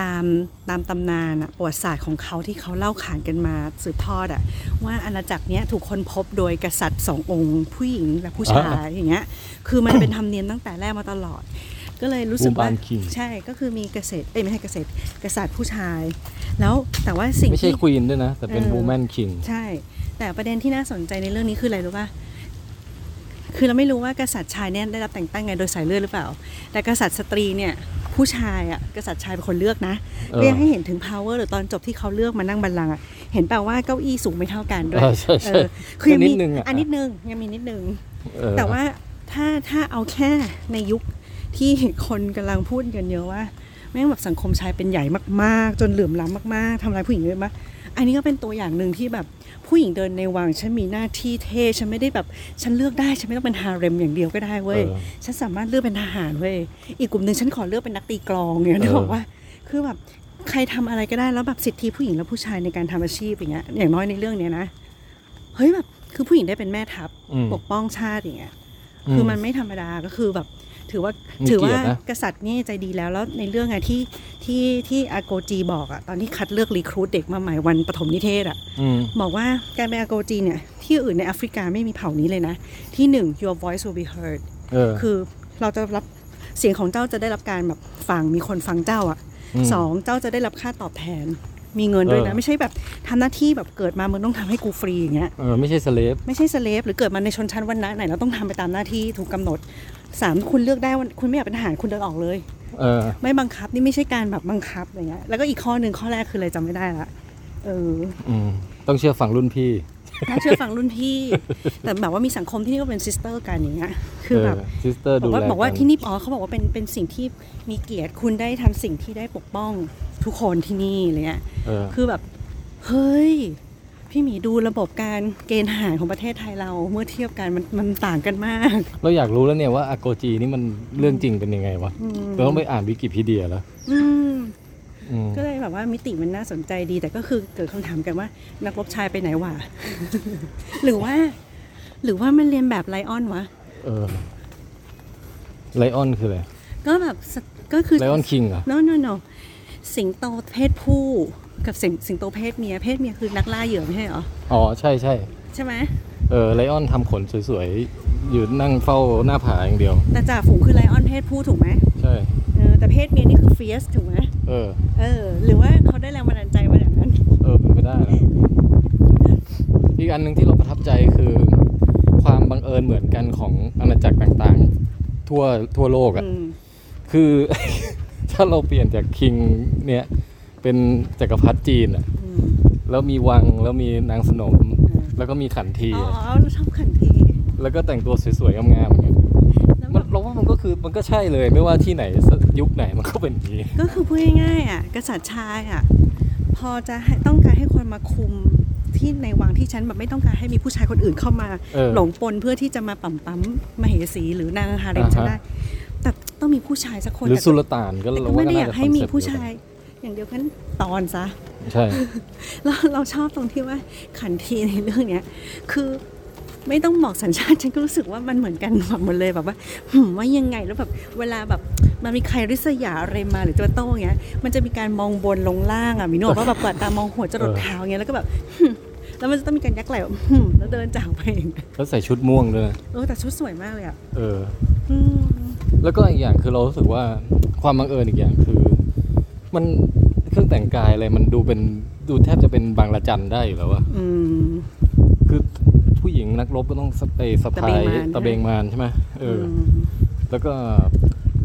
Speaker 2: ตามตามตำนานอะประวัติศาสตร์ของเขาที่เขาเล่าขานกันมาสืบทอดอะว่าอาณาจักรเนี้ยถูกค้นพบโดยกษัตริย์สององค์ ผู้หญิงและผู้ชายอย่างเงี้ยคือมันเป็นธรรมเนียมตั้งแต่แรกมาตลอด ก็เลยรู้สึกว่า
Speaker 1: Woman King
Speaker 2: ใช่ก็คือมีเกษตรเอ้ยไม่ใช่เกษตรกษัตริย์ผู้ชาย แล้วแต่ว่าสิ่ง
Speaker 1: ไม่ใช่
Speaker 2: ที่
Speaker 1: ควีนด้วยนะแต่เป็น
Speaker 2: เออ
Speaker 1: วูแมนคิง
Speaker 2: ใช่ แต่ประเด็นที่น่าสนใจในเรื่องนี้คืออะไรรู้ป่ะ คือเราไม่รู้ว่ากษัตริย์ชายเนี่ยได้รับแต่งตั้งไงโดยสายเลือดหรือเปล่า แต่กษัตริย์สตรีเนี่ยผู้ชายอะกษัตริย์ชายเป็นคนเลือกนะ
Speaker 1: เออ
Speaker 2: ก็ยังให้เห็นถึง power หรือตอนจบที่เขาเลือกมานั่งบัลลังก์อะเห็นเปล่าว่าเก้าอี้สูงไม่เท่ากันด้วย
Speaker 1: เออใช่ใช่
Speaker 2: เออคือยังมี
Speaker 1: นิดนึงอะ
Speaker 2: อันนิดนึงยังมีนิดนึง
Speaker 1: เออ
Speaker 2: แต่ว่าถ้าถ้าเอาแค่ในยุคที่คนกำลังพูดกันเยอะว่าแม่งแบบสังคมชายเป็นใหญ่มาก ๆ จนเหลื่อมล้ำมาก ๆทำร้ายผู้หญิงเยอะมาก อันนี้ก็เป็นตัวอย่างหนึ่งที่แบบผู้หญิงเดินในวังฉันมีหน้าที่เท่ฉันไม่ได้แบบ ฉันเลือกได้ฉันไม่ต้องเป็นฮาเร็มอย่างเดียวก็ได้เว้ย
Speaker 1: เออ
Speaker 2: ฉันสามารถเลือกเป็นทหารเว้ยอีกกลุ่มหนึ่งฉันขอเลือกเป็นนักตีกลองเนี่ยนึก
Speaker 1: เออ
Speaker 2: ออกว่า คือแบบใครทำอะไรก็ได้แล้วแบบสิทธิผู้หญิงและผู้ชายในการทำอาชีพอย่างเงี้ยอย่างน้อยในเรื่องเนี้ยนะเฮ้ยแบบคือผู้หญิงได้เป็นแม่ทัพ
Speaker 1: อืม
Speaker 2: ปกป้องชาติอย่างเงี้ยคือมันไม่ธรรมดาก็คือแบบ ถือว่า
Speaker 1: มี
Speaker 2: ถือว่า
Speaker 1: เกียรตินะ
Speaker 2: กษัตริย์นี่ใจดีแล้วแล้วในเรื่องอะที่ที่ที่อาโกจีบอกอะตอนที่คัดเลือกรีครูดเด็กมาใหม่วันปฐมนิเทศอะ
Speaker 1: อืม
Speaker 2: บอกว่าการเป็นอาโกจีเนี่ยที่อื่นในแอฟริกาไม่มีเผ่านี้เลยนะ ที่หนึ่ง your voice will be heard
Speaker 1: เออ
Speaker 2: คือเราจะรับเสียงของเจ้าจะได้รับการแบบฟังมีคนฟังเจ้าอะ
Speaker 1: อืม
Speaker 2: สองเจ้าจะได้รับค่าตอบแทนมีเงินด้วยนะ
Speaker 1: เออ
Speaker 2: ไม่ใช่แบบทำหน้าที่แบบเกิดมามึงต้องทำให้กูฟรีอย่างเงี้ย
Speaker 1: เออไม่ใช่สเลฟ
Speaker 2: ไม่ใช่สเลฟหรือเกิดมาในชนชั้นวรรณะไหนเราต้องทำไปตามหน้าที่ถูกกำหนด สามคุณเลือกได้ว่าคุณไม่อยากเป็นทหารคุณเดินออกเลย
Speaker 1: เออ
Speaker 2: ไม่บังคับนี่ไม่ใช่การแบบบังคับอะไรเงี้ยแล้วก็อีกข้อหนึ่งข้อแรกคืออะไรจำไม่ได้ละเออ
Speaker 1: อืมต้องเชื่อฟังรุ่นพี่
Speaker 2: น่าเชื่อฟังรุ่นพี่ แต่แบบว่ามีสังคมที่นี่ก็เป็น sister กันอย่างเงี้ยคือแบบ
Speaker 1: sister
Speaker 2: บอ
Speaker 1: ดู
Speaker 2: กว่า
Speaker 1: แล
Speaker 2: บอกว่า
Speaker 1: กัน
Speaker 2: ที่นี่อ๋อเขาบอกว่าเป็นเป็นสิ่งที่มีเกียรติคุณได้ทำสิ่งที่ได้ปกป้องทุกคนที่นี่อะไรเงี้ย
Speaker 1: เออ
Speaker 2: คือแบบ เฮ้ย พี่หมีดูระบบการเกณฑ์ทหารของประเทศไทยเราเมื่อเทียบกันมันมันต่างกันมาก
Speaker 1: เราอยากรู้แล้วเนี่ยว่า Agojie นี่มันเรื่องจริงเป็นยังไงวะ
Speaker 2: อืม
Speaker 1: เราต้องไปอ่านวิกิพีเดียแล้ว
Speaker 2: อืม
Speaker 1: อืม
Speaker 2: ก็เลยแบบว่ามิติมันน่าสนใจดี แต่ก็คือเกิดคำถามกันว่า นักรบชายไปไหนวะ หรือว่า หรือว่ามันเรียนแบบไลออนวะ
Speaker 1: เออ ไลออนคืออะไร
Speaker 2: ก็แบบสก็คือ
Speaker 1: ไลออนคิงเหรอ
Speaker 2: no no no สิงโตเพศผู้ กับสิงสิงโตเพศเมียเพศเมียคือนักล่าเหยื่อไม่ใช่เหรอ
Speaker 1: อ๋อใช่ใช่
Speaker 2: ใช่ไหม
Speaker 1: เออไลออนทำขนสวยๆอยู่นั่งเฝ้าหน้าผาอย่างเดียว
Speaker 2: แต่จ่าฝูงคือไลออนเพศผู้ถูกไหม
Speaker 1: ใช่
Speaker 2: เออแต่เพศเมียนี่คือเฟียสถูกไหม
Speaker 1: เออ
Speaker 2: เออ หรือว่าเขาได้แรงบันดาลใจมาอย่างนั้น
Speaker 1: เออเป็นไปได้นะอีกอันหนึ่งที่เราประทับใจคือความบังเอิญเหมือนกันของอาณาจักรต่างๆ ทั่วทั่วโลกอะ่ะ
Speaker 2: อืม
Speaker 1: คือ ถ้าเราเปลี่ยนจากคิงเนี่ย เป็นจักรพรรดิจีนอะ่ะ
Speaker 2: อืม
Speaker 1: แล้วมีวังแล้วมีนางสนม แล้วก็มีขันที
Speaker 2: อ๋อ
Speaker 1: อะ
Speaker 2: อ๋อเราชอบขันที
Speaker 1: แล้วก็แต่งตัวสวยๆงามๆอย่างเงี้ย
Speaker 2: แล้ว
Speaker 1: มั
Speaker 2: แบ
Speaker 1: น
Speaker 2: บ
Speaker 1: เราว่ามันก็คือมันก็ใช่เลยไม่ว่าที่ไหนยุคไหนมันก็เป็นอย่างนี้
Speaker 2: ก็คือพูดง่ายๆอะกษัตริย์ชายอะพอจะให้ต้องการให้คนมาคุมที่ในวังที่ฉันแบบไม่ต้องการให้มีผู้ชายคนอื่นเข้ามา
Speaker 1: เออ
Speaker 2: หลงปนเพื่อที่จะมาปั่มปั๊มมเหสีหรือนางฮาเร็ม
Speaker 1: อ่าฮะ
Speaker 2: ฉันได้ แต่ต้องมีผู้ชายสักคน
Speaker 1: หรือ
Speaker 2: แต่
Speaker 1: สุลต่านก็
Speaker 2: แต่
Speaker 1: เรา
Speaker 2: ก็ไม่
Speaker 1: ว่า
Speaker 2: ได้อ
Speaker 1: น่ายา
Speaker 2: ก
Speaker 1: จะ
Speaker 2: ให้มี
Speaker 1: คอนเซ็ปต์
Speaker 2: ผู้
Speaker 1: เดียว
Speaker 2: ชา
Speaker 1: กัน
Speaker 2: ย อย่างเดียวกันตอนซะ
Speaker 1: ใช่
Speaker 2: เราเราชอบตรงที่ว่าขันทีในเรื่องเนี้ยคือไม่ต้องบอกสัญชาติฉันก็รู้สึกว่ามันเหมือนกันหมดเลยแบบว่าหืมว่ายังไงแล้วแบบเวลาแบบมันมีใครริษยาอะไรมาหรือจะโต้อย่างเงี้ย มันจะมีการมองบนลงล่างอะมีโนกว่าแบบกวาดตามองหัวจรดเท้าอย่างเงี้ยแล้วก็แบบหึ่มแล้วมันจะต้องมีการยักไหล่แบบหึ่มแล้วเดินจากไปอย่างเงี้ย
Speaker 1: แล้วใส่ชุดม่วงด้วย
Speaker 2: เออแต่ชุดสวยมากเลยอะ
Speaker 1: เออ
Speaker 2: อืม
Speaker 1: แล้วก็อีกอย่างคือเรารู้สึกว่าความบังเอิญอีกอย่างคือ มันเครื่องแต่งกายอะไรมันดูเป็นดูแทบจะเป็นบางระจันได้อยู่แล้วอะ
Speaker 2: อืม
Speaker 1: คือผู้หญิงนักรบก็ต้องสะไอสะพาย
Speaker 2: ตะ
Speaker 1: ตะ
Speaker 2: เบ
Speaker 1: เบ
Speaker 2: ง
Speaker 1: ง
Speaker 2: มามา
Speaker 1: นนใช่ไหมเอออ
Speaker 2: ม
Speaker 1: แล้วก็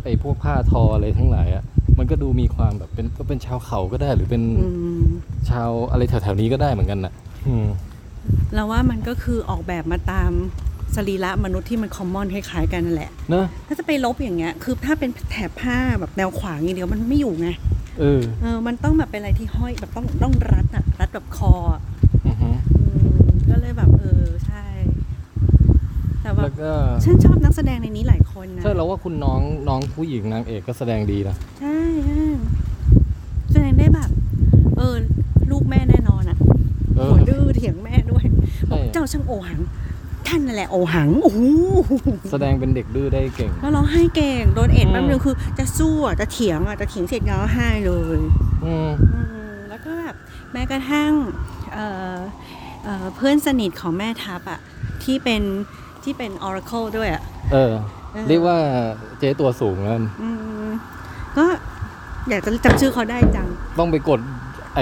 Speaker 1: ไอพวกผ้าทออะไรทั้งหลายอะมันก็ดูมีความแบบเป็นก็เป็นชาวเขาก็ได้หรือเป็น
Speaker 2: อืม
Speaker 1: ชาวอะไรแถวๆนี้ก็ได้เหมือนกันน่ะ อืม
Speaker 2: เราว่ามันก็คือออกแบบมาตาม สรีระมนุษย์ที่มันคอมมอนคล้ายๆกันนั่นแหละ
Speaker 1: เนอะ
Speaker 2: ถ้าจะไปลบอย่างเงี้ย คือถ้าเป็นแถบผ้าแบบแนวขวางอย่างเดียวมันไม่อยู่ไง
Speaker 1: เออ
Speaker 2: เออ มันต้องแบบเป็นอะไรที่ห้อยแบบต้องต้องรัดอะรัดแบบคออะ
Speaker 1: อือฮึ
Speaker 2: อืมก็เลยแบบเออใช่ แต่แบ
Speaker 1: แล้
Speaker 2: บ
Speaker 1: วก็
Speaker 2: ฉันชอบนักแสดงในนี้หลายคนนะ
Speaker 1: ใช่เราว่าคุณน้องน้องผู้หญิงนางเอกก็แสดงดีนะ
Speaker 2: ใช่ใช่แสดงได้แบบ เออ ลูกแม่แน่นอนอะ
Speaker 1: เออ
Speaker 2: หัวดื้อเถียงแม่ด้วย
Speaker 1: ใช่
Speaker 2: เจ้าช่างโอหัง ท่านนั่นแหละโอหังโอ้โห
Speaker 1: แสดงเป็นเด็กดื้อได้เก่ง
Speaker 2: แล้วร้องไห้เก่งโดนเอ็ด
Speaker 1: อืม
Speaker 2: แป๊บนึงคือ จะสู้อะจะเถียงอะจะเถียงเสร็จร้องไห้เลย
Speaker 1: อืม
Speaker 2: อืมแล้วก็แบบแม้กระทั่งเอ่อเอ่อเพื่อนสนิทของแม่ทัพอะที่เป็นที่เป็น Oracle ด้วยอะ
Speaker 1: เออ
Speaker 2: เออ
Speaker 1: เรียกว่าเจ๊ตัวสูงนั่น
Speaker 2: อืมก็อยากจะจำชื่อเขาได้จัง
Speaker 1: ต้องไปกด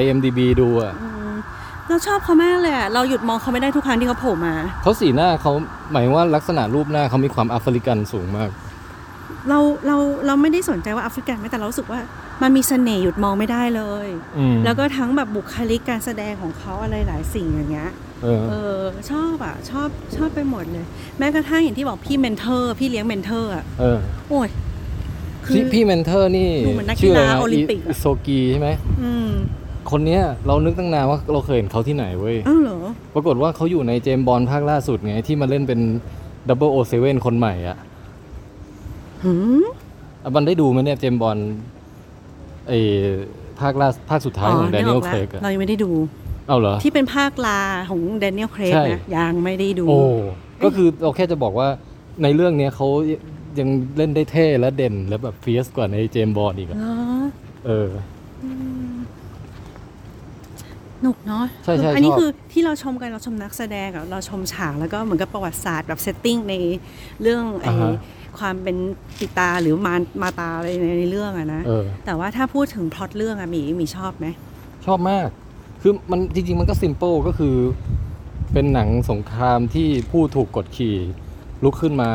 Speaker 1: IMDB ดูอะ
Speaker 2: อืม เราชอบเขามากเลยอะเราหยุดมองเขาไม่ได้ทุกครั้งที่เขาโผล่มา
Speaker 1: เขาสีหน้าเขาหมายว่าลักษณะรูปหน้าเขามีความแอฟริกันสูงมาก
Speaker 2: เราเราเราไม่ได้สนใจว่าแอฟริกันไหมแต่เรารู้สึกว่ามันมีเสน่ห์หยุดมองไม่ได้เลย
Speaker 1: อืม
Speaker 2: แล้วก็ทั้งแบบบุคลิกการแสดงของเขาอะไรหลายสิ่งอย่างเงี้ย
Speaker 1: เออ
Speaker 2: เออชอบอะ ชอบชอบไปหมดเลย แม้กระทั่งอย่างที่บอกพี่ mentor พี่เลี้ยง mentor อะ
Speaker 1: เออ
Speaker 2: โอ้ย คื
Speaker 1: พี่
Speaker 2: อ
Speaker 1: พี่ mentor นี่
Speaker 2: ดูเหมือนนัก
Speaker 1: ชื่ออะไร
Speaker 2: กีฬา
Speaker 1: นะ
Speaker 2: โอลิมปิกอะ
Speaker 1: อิโซกีใช่ไหม
Speaker 2: อืม
Speaker 1: คนเนี้ยเรานึกตั้งนานว่าเราเคยเห็นเขาที่ไหนเว้ย
Speaker 2: อ้าวเหรอ
Speaker 1: ปรากฏว่าเขาอยู่ใน James Bond ภาคล่าสุดไง ที่มาเล่นเป็น double O seven คนใหม่อะ
Speaker 2: หืม
Speaker 1: อะบันได้ดูไหมเนี่ย James Bond ไอภาคล่าภาคสุดท้ายของแดเนียล
Speaker 2: ก
Speaker 1: เคร
Speaker 2: แล้ว
Speaker 1: กอะ
Speaker 2: เรายังไม่ได้ดู
Speaker 1: เอาเหรอ
Speaker 2: ที่เป็นภาคล่าของ Daniel Craig
Speaker 1: ใช่
Speaker 2: นะยังไม่ได้ดู
Speaker 1: โอ้ ก็คือเราแค่จะบอกว่าในเรื่องเนี้ยเขายังเล่นได้เท่และเด่นและแบบ fierce กว่าใน James Bond อีกอะ
Speaker 2: เหรอ
Speaker 1: เออ
Speaker 2: หนุกเนาะ
Speaker 1: ใช่ใช่
Speaker 2: คืออันนี้
Speaker 1: ชอบ
Speaker 2: คือที่เราชมกันเราชมนักแสดงอะเราชมฉากแล้วก็เหมือนกับประวัติศาสตร์แบบ setting ในเรื่องไอ้
Speaker 1: อ่าฮะ
Speaker 2: ความเป็นปิตาหรือมามาตาอะไรในในเรื่องอะนะ
Speaker 1: เออ
Speaker 2: แต่ว่าถ้าพูดถึงพล็อตเรื่องอะหมีหมีชอบไหม
Speaker 1: ชอบมาก คือมันจริง ๆ มันก็ซิมเ l ิลก็คือ เป็นหนังสงครามที่ผู้ถูกกดขี่ลุกขึ้นมา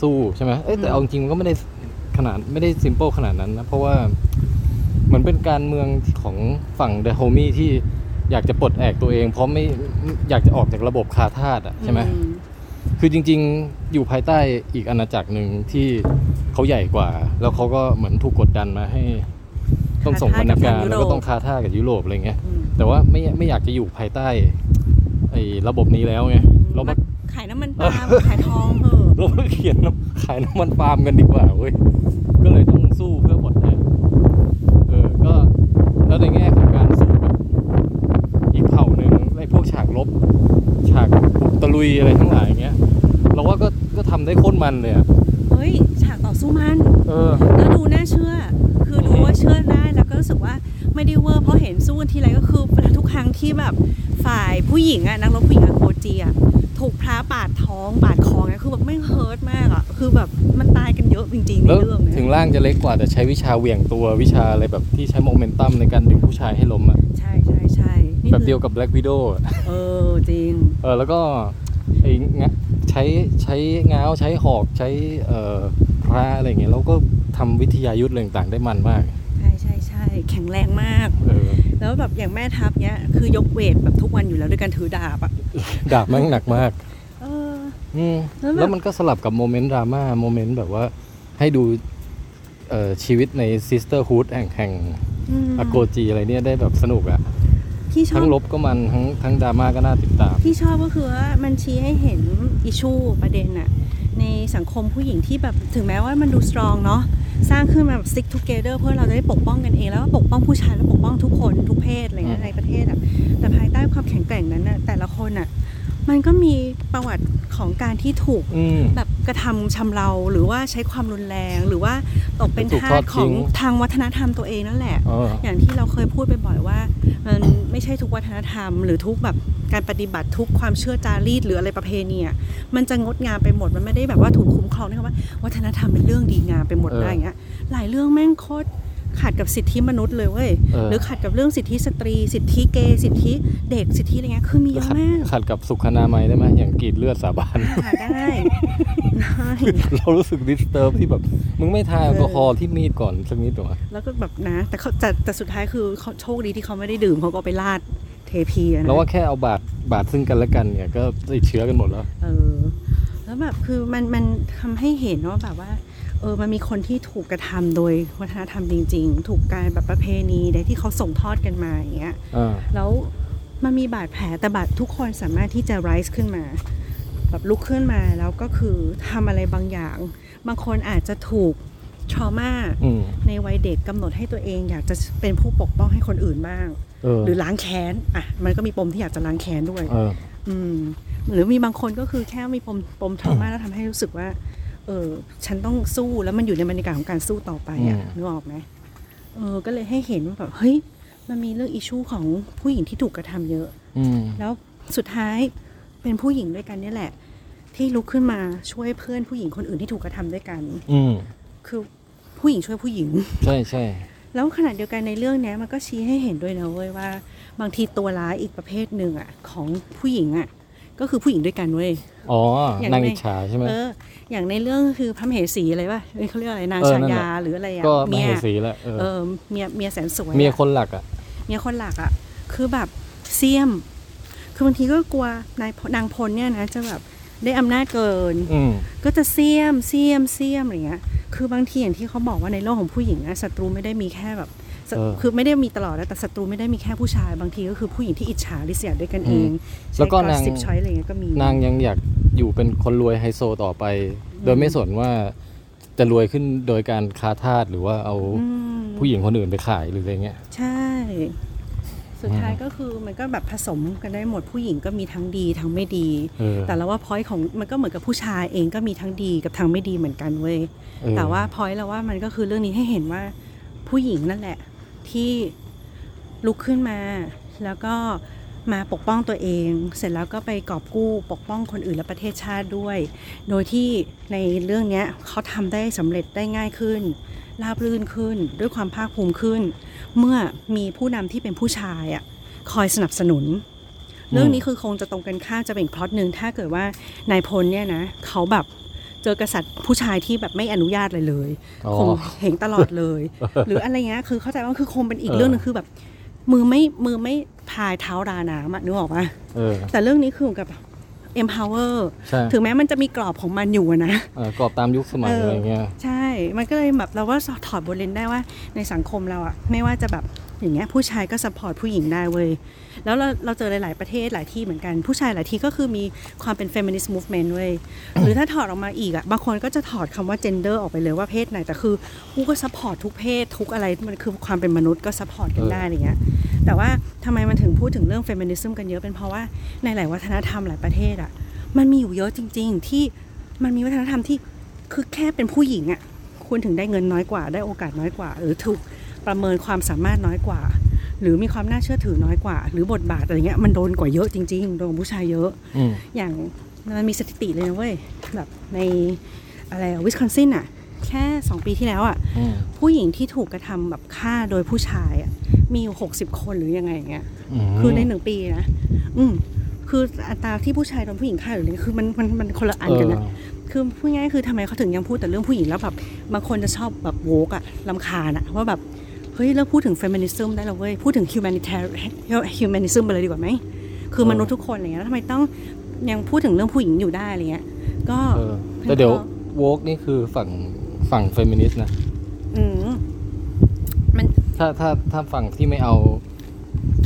Speaker 1: สู้ใช่ไหมเอ้ยแต่เอาจริงๆมันก็ไม่ได้ขนาดไม่ได้ซิมเ l ิลขนาดนั้นนะเพราะว่าเหมือนเป็นการเมืองของฝั่งเดอะโฮมี่ที่ อยากจะปลดแอกตัวเอง เพราะไม่อยากจะออกจากระบบคาทาสอะใช่ไหม
Speaker 2: อื
Speaker 1: คือจริง ๆ อยู่ภายใต้อีกอาณาจักรหนึ่งที่เขาใหญ่กว่า แล้วเขาก็เหมือนถูกกดดันมาให้ ต้องส่งวรรณการแล้วก็ต้องคาท่ากับยุโรปอะไรเงี้ย
Speaker 2: อืม
Speaker 1: แต่ว่าไม่ไม่อยากจะอยู่ภายใต้ไอ้ระบบนี้แล้วไงเรามา
Speaker 2: ขายน้ำมันปาล์มขายทองเหอะ
Speaker 1: เรามาเขียนน้ำขายน้ำมันปาล์มกันดีกว่าเว้ยก็เลยต้องสู้เพื่อปลดแอกเออก็แล้วในแง่ของการสู้กับอีกเผ่าหนึ่งไอ้พวกฉากลบ ฉากบุกตะ ลุยอะไรทั้งหลายอย่างเงี้ยเราว่าก็ก็ทำได้โคตรมันเลยอะ
Speaker 2: เฮ้ย ฉากต่อสู้มัน
Speaker 1: เออ
Speaker 2: แล้วดูน่าเชื่อ คือดูว่าเชื่อได้แล้วก็รู้สึกว่าไม่ได้เวอร์เพราะเห็นสู้กันทีไรก็คือทุกครั้งที่แบบฝ่ายผู้หญิงอะนักรบผู้หญิง Agojie อะถูกพร้าปาดท้องปาดคอไงคือแบบแม่ง hurt มากอะคือแบบมันตายกันเยอะจริงๆใน
Speaker 1: แล้ว
Speaker 2: เรื่องเนี้
Speaker 1: ถึง
Speaker 2: ย
Speaker 1: ร่างจะเล็กกว่าแต่ใช้วิชาเหวี่ยงตัววิชาอะไรแบบที่ใช้โมเมนตัมในการดึงผู้ชายให้ล้มอะ
Speaker 2: ใช่ใช่ใช่นี่
Speaker 1: แบบ
Speaker 2: คือ
Speaker 1: เดียวกับ Black Widow อะ
Speaker 2: เออจริง
Speaker 1: เออแล้วก็ไอ้งะใช้ใช้ง้าวใช้หอกใช้เอ่อพร้าอะไรอย่างเงี้ยแล้วก็ทำวิทยายุทธ์อะไรต่างๆได้มันมาก
Speaker 2: ใช่ใช่ใช่แข็งแรงมาก
Speaker 1: เออ
Speaker 2: แล้วแบบอย่างแม่ทัพเนี้ยคือยก weight แบบทุกวันอยู่แล้วด้วยการถือดาบอะ
Speaker 1: ดาบแม่งหนักมาก
Speaker 2: เออ
Speaker 1: อืม
Speaker 2: แล้วแบบ
Speaker 1: แล้วมันก็สลับกับ moment ดราม่า moment แบบว่าให้ดูเอ่อชีวิตใน sisterhood แห่งแห่ง
Speaker 2: อืม
Speaker 1: Agojie อะไรเนี่ยได้แบบสนุกอะ
Speaker 2: ที่ชอ
Speaker 1: ทั้
Speaker 2: บ
Speaker 1: งลบก็มันทั้งทั้งดราม่าก็น่าติดตาม
Speaker 2: ที่ชอบก็คือว่ามันชี้ให้เห็นอิชูประเด็นอะในสังคมผู้หญิงที่แบบถึงแม้ว่ามันดูสตรองเนาะสร้างขึ้นมาแบบ stick together เพื่อเราจะได้ปกป้องกันเองแล้วก็ปกป้องผู้ชายและปกป้องทุกคนทุกเพศอะไรเงี้ย
Speaker 1: อืม
Speaker 2: ในประเทศอะแต่ภายใต้ความแข็งแกร่งนั้นอะแต่ละคนอะ มันก็มีประวัติของการที่ถูก
Speaker 1: อืม
Speaker 2: แบบกระทำชำเราหรือว่าใช้ความรุนแรง หรือว่าตกเป็น
Speaker 1: ถูก
Speaker 2: ทา
Speaker 1: ทอ
Speaker 2: ส
Speaker 1: ด
Speaker 2: ข
Speaker 1: ทิ้
Speaker 2: อง
Speaker 1: ง
Speaker 2: ทางวัฒนธรรมตัวเองนั่นแหละ
Speaker 1: เออ
Speaker 2: อย่างที่เราเคยพูดไปบ่อยว่า มันไม่ใช่ทุกวัฒนธรรม หรือทุกแบบการปฏิบัติทุกความเชื่อจารีตหรืออะไรประเพณีอะมันจะงดงามไปหมดมันไม่ได้แบบว่าถูกคุ้มครองด้วยคำว่า วัฒนธรรมเป็นเรื่องดีงามไปหมด
Speaker 1: เออ
Speaker 2: ได้อย่างเงี้ยหลายเรื่องแม่งโคตร ขัดกับสิทธิมนุษย์เลยเว้ย
Speaker 1: เออ
Speaker 2: หรือขัดกับเรื่องสิทธิสตรี สิทธิเกย์สิทธิเด็กสิทธิอะไรเงี้ยคือมีเยอะ
Speaker 1: ขัด
Speaker 2: มาก
Speaker 1: ขัดกับสุขอนามัยได้ไหมอย่างกรีดเลือดสาบาน
Speaker 2: ค่ะได้ได้
Speaker 1: เรารู้สึก disturb ที่แบบมึงไม่ทายแอลกอฮอล์ที่มีดก่อนสักนิดหรอวะ
Speaker 2: แล้วก็แบบนะ แต่เขาแต่แต่สุดท้ายคือเขาโชคดีที่เขาไม่ได้ดื่มเขาก็เอาไปลาดเทพีอะนะ
Speaker 1: เราว่าแค่เอาบาดบาดซึ่งกันและกันเนี่ยก็ติดเชื้อกันหมดแล้ว
Speaker 2: เออ แล้วแบบคือมันมันทำให้เห็นว่าแบบว่า เออมันมีคนที่ถูกกระทำโดยวัฒนธรรมจริง ๆ ถูกการแบบประเพณีใดที่เขาส่งทอดกันมาอย่างเงี้ย
Speaker 1: อ่า
Speaker 2: แล้วมันมีบาดแผลแต่บาดทุกคนสามารถที่จะ rise ขึ้นมา แบบลุกขึ้นมาแล้วก็คือทำอะไรบางอย่าง บางคนอาจจะถูก trauma
Speaker 1: อืม
Speaker 2: ในวัยเด็กกำหนดให้ตัวเองอยากจะเป็นผู้ปกป้องให้คนอื่นบ้าง
Speaker 1: เออ
Speaker 2: หรือล้างแค้นอะมันก็มีปมที่อยากจะล้างแค้นด้วย
Speaker 1: เออ
Speaker 2: อืมหรือมีบางคนก็คือแค่มีปมปมทรมาแล้วทำให้รู้สึกว่า เออ ฉันต้องสู้แล้วมันอยู่ในบรรยากาศของการสู้ต่อไปอะ
Speaker 1: อืม
Speaker 2: นึกออกไหมเออ ก็เลยให้เห็นว่าแบบเฮ้ย มันมีเรื่องอิชูของผู้หญิงที่ถูกกระทำเยอะ
Speaker 1: อืม
Speaker 2: แล้วสุดท้ายเป็นผู้หญิงด้วยกันเนี่ยแหละ ที่ลุกขึ้นมาช่วยเพื่อนผู้หญิงคนอื่นที่ถูกกระทำด้วยกัน
Speaker 1: อืม
Speaker 2: คือผู้หญิงช่วยผู้หญิง
Speaker 1: ใช่ใช่
Speaker 2: แล้วขณะเดียวกันในเรื่องเนี้ยมันก็ชี้ให้เห็นด้วยนะเว้ยว่า บางทีตัวร้ายอีกประเภทหนึ่งอะ ของผู้หญิงอะ ก็คือผู้หญิงด้วยกันเว้ย
Speaker 1: อ๋อ
Speaker 2: อย่าง
Speaker 1: นาง
Speaker 2: ใน
Speaker 1: อิจฉาใช่ไหม
Speaker 2: เออ อย่างในเรื่องคือพระมเหสีอะไรป่ะเอ้ยเขาเรียกอะไรนาง
Speaker 1: เออ
Speaker 2: ชา
Speaker 1: นั่นแห
Speaker 2: ยา
Speaker 1: ละ
Speaker 2: หรืออะไรอะ
Speaker 1: ก็ม
Speaker 2: เมีย
Speaker 1: เหสีแหละเออ
Speaker 2: เออเมียเมียแสนสวย
Speaker 1: เมีย
Speaker 2: อะ
Speaker 1: คนหลักอะ
Speaker 2: เมียคนหลักอะคือแบบเสียม คือบางทีก็กลัวนายพนางพลเนี่ยนะจะแบบได้อำนาจเกิน
Speaker 1: อืม
Speaker 2: ก็จะเสียมเสียมเสียมอะไรเงี้ยคือบางทีอย่างที่เขาบอกว่าในโลกของผู้หญิงอะศัตรูไม่ได้มีแค่แบบศั
Speaker 1: เออ
Speaker 2: คือไม่ได้มีตลอดนะแต่ศัตรูไม่ได้มีแค่ผู้ชายบางทีก็คือผู้หญิงที่อิจฉาริษยาด้วยกันเอง
Speaker 1: แล้วก็นาง
Speaker 2: สิบช้อยอะไรเงี้ยก็มี
Speaker 1: นางยังอยากอยู่เป็นคนรวยไฮโซต่อไป โดยไม่สนว่าจะรวยขึ้นโดยการค้าทาสหรือว่าเอา
Speaker 2: อืม
Speaker 1: ผู้หญิงคนอื่นไปขายหรืออะไรเงี้ย
Speaker 2: ใช่ สุดท้ายก็คือมันก็แบบผสมกันได้หมดผู้หญิงก็มีทั้งดีทั้งไม่ดี
Speaker 1: เออ
Speaker 2: แต่แล้วว่าพอยของมันก็เหมือนกับผู้ชายเองก็มีทั้งดีกับทั้งไม่ดีเหมือนกันเว้ย
Speaker 1: เออ
Speaker 2: แต่ว่าพอยแล้วว่ามันก็คือเรื่องนี้ให้เห็นว่าผู้หญิงนั่นแหละ ที่ลุกขึ้นมา แล้วก็มาปกป้องตัวเอง เสร็จแล้วก็ไปกอบกู้ปกป้องคนอื่นและประเทศชาติด้วย โดยที่ในเรื่องนี้เขาทำได้สำเร็จได้ง่ายขึ้น ราบรื่นขึ้น ด้วยความภาคภูมิขึ้น เมื่อมีผู้นำที่เป็นผู้ชายอะคอยสนับสนุน เรื่องนี้คือคงจะตรงกันข้ามจะเป็นพล็อตหนึ่งถ้าเกิดว่านายพลเนี่ยนะเขาแบบ เจอกษัตริย์ผู้ชายที่แบบไม่อนุญาตเลยเลย
Speaker 1: อ๋อ
Speaker 2: คงเห็นตลอดเลย หรืออะไรเงี้ยคือเข้าใจว่าคือคงเป็นอีก
Speaker 1: เออ
Speaker 2: เรื่องหนึงคือแบบ มือไม่มือไม่พายเท้าราน้ำอะนึกออกปะ
Speaker 1: เออ
Speaker 2: แต่เรื่องนี้คือเหมือนกับ empower
Speaker 1: ใช่
Speaker 2: ถึงแม้มันจะมีกรอบของมันอยู่อะนะ
Speaker 1: เออกรอบตามยุคสมัย
Speaker 2: เอออ
Speaker 1: อะไรเงี้ย
Speaker 2: ใช่ มันก็เลยแบบเราว่าถอดบทเรียนได้ว่าในสังคมเราอะไม่ว่าจะแบบ อย่างเงี้ยผู้ชายก็สปอร์ตผู้หญิงได้เว้ยแล้วเราเราเจอหลาย ๆ ประเทศหลายที่เหมือนกัน ผู้ชายหลายที่ก็คือมีความเป็น feminist movement เว้ยหรือถ้าถอดออกมาอีกอะบางคนก็จะถอดคำว่า gender ออกไปเลยว่าเพศไหน แต่คือกูก็ support ทุกเพศทุกอะไรมันคือความเป็นมนุษย์ก็ support กันได้อะไรเงี้ยแต่ว่าทำไมมันถึงพูดถึงเรื่อง feminism กันเยอะเป็นเพราะว่าในหลายวัฒนธรรมหลายประเทศอะมันมีอยู่เยอะจริง ๆ ที่มันมีวัฒนธรรมที่คือแค่เป็นผู้หญิงอะคุณถึงได้เงินน้อยกว่าได้โอกาสน้อยกว่า หรือถูก ประเมินความสามารถน้อยกว่า หรือมีความน่าเชื่อถือน้อยกว่า หรือบทบาทอะไรเงี้ยมันโดนกว่าเยอะจริงๆโดนผู้ชายเยอะ
Speaker 1: อืม
Speaker 2: อย่างมันมีสถิติเลยนะเว้ยแบบในอะไรวิสคอนซินอะแค่2ปีที่แล้วอะ
Speaker 1: อืม
Speaker 2: ผู้หญิงที่ถูกกระทำแบบฆ่าโดยผู้ชายอะมีอยู่หกสิบคนหรือยังไงอย่างเงี้ย
Speaker 1: ม
Speaker 2: คือในหนึ่งปีนะอืมคืออัตราที่ผู้ชายโดนผู้หญิงฆ่าหรืออะไรคือมันมันมันคนละอันกันนะ
Speaker 1: เออ
Speaker 2: คือพูดง่ายๆคือทำไมเขาถึงยังพูดแต่เรื่องผู้หญิงแล้วแบบบางคนจะชอบแบบโวกอะลำคาญอะว่าแบบ เฮ้ยเลิกพูดถึง feminism ได้แล้วเว้ย พูดถึง humanitarian humanism ไปเลยดีกว่าไหม คือมนุษย์ทุกคนอะไรเงี้ยแล้วทำไมต้องยังพูดถึงเรื่องผู้หญิงอยู่ได้อะไรเงี้ย ก็
Speaker 1: เออแต่เดี๋ยว woke นี่คือฝั่งฝั่งเฟมินิสต์นะ
Speaker 2: อืมมัน
Speaker 1: ถ้าถ้าถ้าฝั่งที่ไม่เอา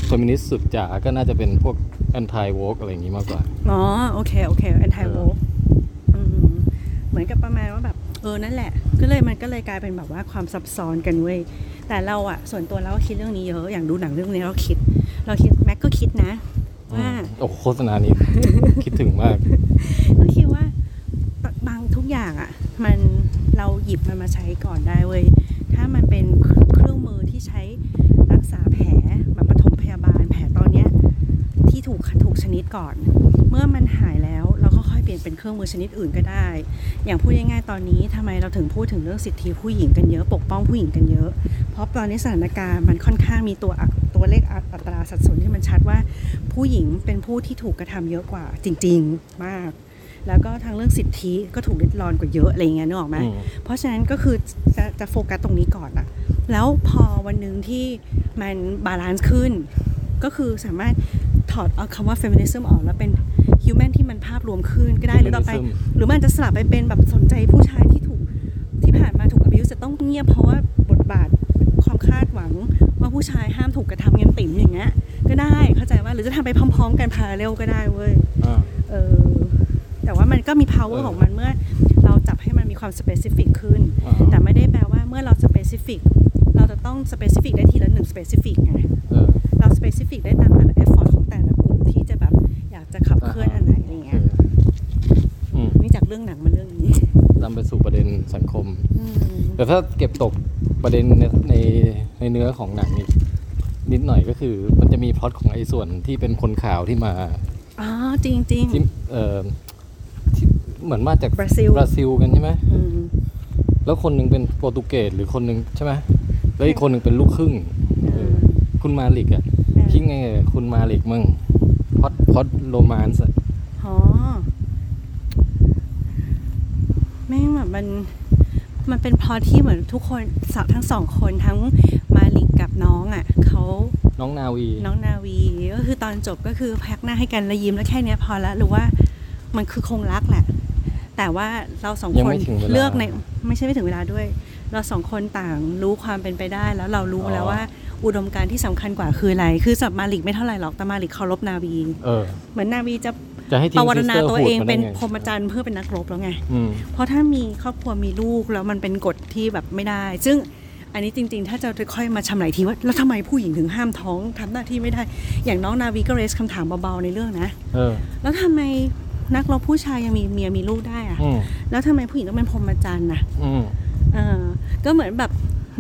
Speaker 1: เฟมินิสต์สุดจ๋าก็น่าจะเป็นพวก anti woke อะไรอย่างนี้มากกว่า
Speaker 2: อ๋อ โอเค โอเค anti woke อืมเหมือนกับประมาณว่าแบบ เออนั่นแหละ ก็เลยมันก็เลยกลายเป็นแบบว่าความซับซ้อนกันเว้ยแต่เราอะส่วนตัวเราก็คิดเรื่องนี้เยอะอย่างดูหนังเรื่องนี้เราคิด เราคิดแม็กก็คิดนะว่า
Speaker 1: โอ้โหโฆษณานี้ คิดถึงมาก
Speaker 2: ก็คิดว่าบางทุกอย่างอะมันเราหยิบมันมาใช้ก่อนได้เว้ยถ้ามันเป็นเครื่องมือที่ใช้รักษาแผลแบบปฐมพยาบาลแผลตอนเนี้ยที่ถูกถูกชนิดก่อน เมื่อมันหายแล้ว ลี่ยนเป็นเครื่องมือชนิดอื่นก็ได้ อย่างพูดง่ายๆตอนนี้ทำไมเราถึงพูดถึงเรื่องสิทธิผู้หญิงกันเยอะ ปกป้องผู้หญิงกันเยอะ เพราะตอนนี้สถานการณ์มันค่อนข้างมีตัวอักตัวเลขอัอัตราสัดส่วนที่มันชัดว่า ผู้หญิงเป็นผู้ที่ถูกกระทำเยอะกว่าจริง ๆ มากแล้วก็ทางเรื่องสิทธิก็ถูกลิดรอนกว่าเยอะอะไรอย่างเงี้ยนึกออกไหม
Speaker 1: อืม
Speaker 2: เพราะฉะนั้นก็คือจะจะโฟกัสตรงนี้ก่อนอะแล้วพอวันหนึ่งที่มัน balance ขึ้น ก็คือสามารถถอดเอาคำว่า feminism ออกแล้วเป็น human ที่มันภาพรวมขึ้นก็ได้หรือต่อไป
Speaker 1: Feminism
Speaker 2: หรือมันจะสลับไปเป็นแบบสนใจผู้ชายที่ถูกที่ผ่านมาถูก abuse จะต้องเงียบเพราะว่าบทบาทความคาดหวังว่าผู้ชายห้ามถูกกระทำเงินติ๋มอย่างเงี้ยก็ได้เข้าใจว่าหรือจะทำไปพร้อม ๆ กันพาเรลก็ได้เว้ย
Speaker 1: อ่า
Speaker 2: เออแต่ว่ามันก็มี power
Speaker 1: เออ
Speaker 2: ของมันเมื่อ เราจับให้มันมีความ specific ขึ้น
Speaker 1: อ่า
Speaker 2: แต่ไม่ได้แปลว่าเมื่อเรา specific เราจะต้อง specific ได้ทีละหนึ่ง specific ไง
Speaker 1: เออ
Speaker 2: เรา specific ได้ตามแต่ละ effort จะขับเคลื่อนอันไหนอะไรเงี้ย
Speaker 1: อืม
Speaker 2: นี่จากเรื่องหนังมาเรื่องนี้
Speaker 1: นำไปสู่ประเด็นสังคม
Speaker 2: อืม
Speaker 1: แต่ถ้าเก็บตกประเด็นในในในเนื้อของหนังนี่นิดหน่อยก็คือ มันจะมีพล็อตของไอ้ส่วนที่เป็นคนขาวที่มา
Speaker 2: อ๋อจริงจริง
Speaker 1: ที่เอ่อที่เหมือนมาจาก
Speaker 2: บราซิล
Speaker 1: บราซิลกันใช่ไหม
Speaker 2: ๆอืม
Speaker 1: แล้วคนหนึ่งเป็นโปรตุเกสหรือคนหนึ่งใช่ไหมแล้วอีกคนหนึ่งเป็นลูกครึ่ง
Speaker 2: เออ
Speaker 1: คุณมาลิกอะ
Speaker 2: เออ
Speaker 1: คิดไงกับคุณมาลิกมั่ง พล็อตพล็อต romance อะ
Speaker 2: อ๋อแม่งแบบมันมันเป็นพอที่เหมือนทุกคนสาวทั้งสองคนทั้งมาลิกกับน้องอะเขา
Speaker 1: น้องนาวี
Speaker 2: น้องนาวีก็คือตอนจบก็คือพักหน้าให้กันแล้วยิ้มแล้วแค่เนี้ยพอแล้วหรือว่ามันคือคงรักแหละ แต่ว่าเราสอง
Speaker 1: ยัง
Speaker 2: คน
Speaker 1: ไม่ถึงเวลา
Speaker 2: เลือกในไม่ใช่ไม่ถึงเวลาด้วย เราสองคนต่างรู้ความเป็นไปได้แล้วเรารู้
Speaker 1: อ๋อ
Speaker 2: แล้วว่า อุดมการณ์ที่สำคัญกว่าคืออะไร คือสำหรับมาลิกไม่เท่าไหร่หรอกแต่มาลิกเคารพนาวี
Speaker 1: เออ
Speaker 2: เหมือนนาวีจะ
Speaker 1: จะให้
Speaker 2: ป
Speaker 1: ทิ้ง
Speaker 2: รวารณาตัวเอง
Speaker 1: sisterhood
Speaker 2: เป็น
Speaker 1: มาได้ไง
Speaker 2: พรหมจรรย์เพื่อเป็นนักรบแล้วไง
Speaker 1: อืม
Speaker 2: เพราะถ้ามีครอบครัวมีลูกแล้วมันเป็นกฎที่แบบไม่ได้ ซึ่งอันนี้จริง ๆ ถ้าจะค่อยมาชำไหลทีว่า แล้วทำไมผู้หญิงถึงห้ามท้องทำหน้าที่ไม่ได้ อย่างน้องนาวีก็เรสคำถามเบาๆในเรื่องนะ
Speaker 1: เออ
Speaker 2: แล้วทำไมนักรบผู้ชายยังมีเมียมีลูกได้อะ
Speaker 1: อืม
Speaker 2: แล้วทำไมผู้หญิงต้องเป็นพรหมจรรย์นะ
Speaker 1: อืม
Speaker 2: เออก็เหมือนแบบ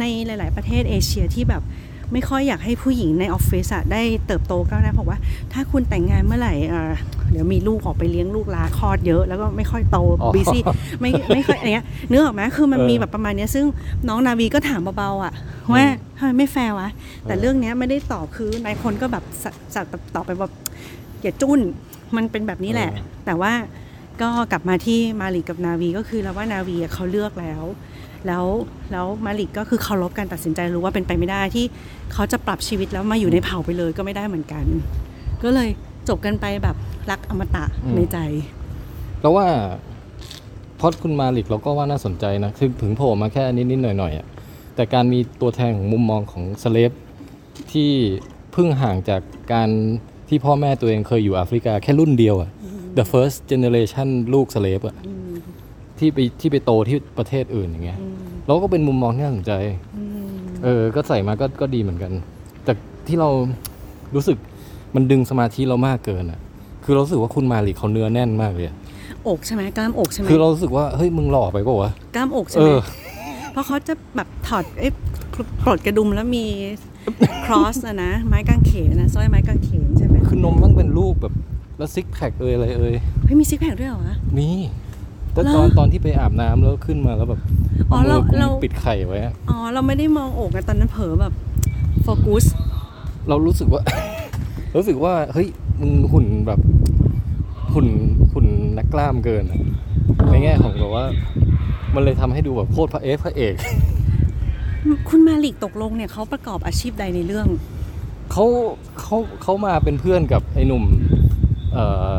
Speaker 2: ในหลาย ๆ ประเทศเอเชียที่แบบ ไม่ค่อยอยากให้ผู้หญิงในออฟฟิศอะได้เติบโตก้าวหน้าเพราะว่า ถ้าคุณแต่งงานเมื่อไหร่เอ่อเดี๋ยวมีลูกออกไปเลี้ยงลูกลาคลอดเยอะแล้วก็ไม่ค่อยโต
Speaker 1: อ๋อ
Speaker 2: busy ไม่ไม่ค่อยอะไรเงี้ยเนื้อออกไหมคือมัน
Speaker 1: เออ
Speaker 2: มีแบบประมาณเนี้ยซึ่งน้องนาวีก็ถามเบาๆอะว่าทำไมไม่แฟร์วะ แต่
Speaker 1: เออ
Speaker 2: เรื่องเนี้ยไม่ได้ตอบคือนายพลก็แบบสสัตว์ตอบไปแบบอย่าจุ้นมันเป็นแบบนี้แหละ แต่ว่าก็กลับมาที่มาลิกกับนาวีก็คือแล้วว่านาวีอะเขาเลือกแล้ว แล้วแล้วมาลิกก็คือเคารพการตัดสินใจรู้ว่าเป็นไปไม่ได้ที่เขาจะปรับชีวิตแล้วมาอยู่ในเผ่าไปเลยก็ไม่ได้เหมือนกัน ก็เลยจบกันไปแบบรักอมตะ
Speaker 1: อืม
Speaker 2: ในใจ
Speaker 1: แล้วว่าพล็อดคุณมาลิกเราก็ว่าน่าสนใจนะคือถึงโผล่มาแค่นิดๆหน่อยๆอะแต่การมีตัวแทนของมุมมองของสเลฟที่เพิ่งห่างจากการที่พ่อแม่ตัวเองเคยอยู่แอฟริกาแค่รุ่นเดียวอะ the first generation ลูกสเลฟอะ ที่ไปที่ไปโตที่ประเทศอื่นอย่างเงี้ยเราก็เป็นมุมมองที่น่าสนใจเออ ก็ใส่มาก็ก็ดีเหมือนกัน แต่ที่เรารู้สึกมันดึงสมาธิเรามากเกินอะ คือเรารู้สึกว่าคุณมาลิกเขาเนื้อแน่นมากเลยอะ
Speaker 2: อกใช่ไหมกล้ามอกใช่ไหม
Speaker 1: คือเรารู้สึกว่าเฮ้ยมึงหล่อไปเปล่าวะ
Speaker 2: กล้ามอกใช่
Speaker 1: เอ
Speaker 2: ไหม
Speaker 1: อ
Speaker 2: เพราะเขาจะแบบถอดเอ้ปลดกระดุมแล้วมี cross อะนะไม้กางเขนนะสร้อยไม้กางเขนใช่ไหม
Speaker 1: คือนมมันเป็นลูกแบบแล้วซิกแพคเอยอะไรเอย
Speaker 2: เฮ้ยมีซิกแพคด้วยเหรอวะ
Speaker 1: นี่ แต่
Speaker 2: เหรอ
Speaker 1: ตอนตอนที่ไปอาบน้ำแล้วขึ้นมาแล้วแบบ
Speaker 2: อ๋อ
Speaker 1: เอามือ
Speaker 2: เรา
Speaker 1: กุม
Speaker 2: เรา
Speaker 1: ปิดไข่ไว้อะ
Speaker 2: อ๋อเราไม่ได้มองอกกันตอนนั้นเผลอแบบโฟกัส
Speaker 1: เรารู้สึกว่า รู้สึกว่าเฮ้ยมึงหุ่นแบบหุ่นหุ่นนักกล้ามเกินอะในแง่ของแบบว่า มันเลยทำให้ดูแบบโคตรพระเอกพระเอก
Speaker 2: คุณมาลิกตกลงเนี่ยเขาประกอบอาชีพใดในเรื่อง
Speaker 1: เขาเขาเขามาเป็นเพื่อนกับไอ้หนุ่ม เอ่อ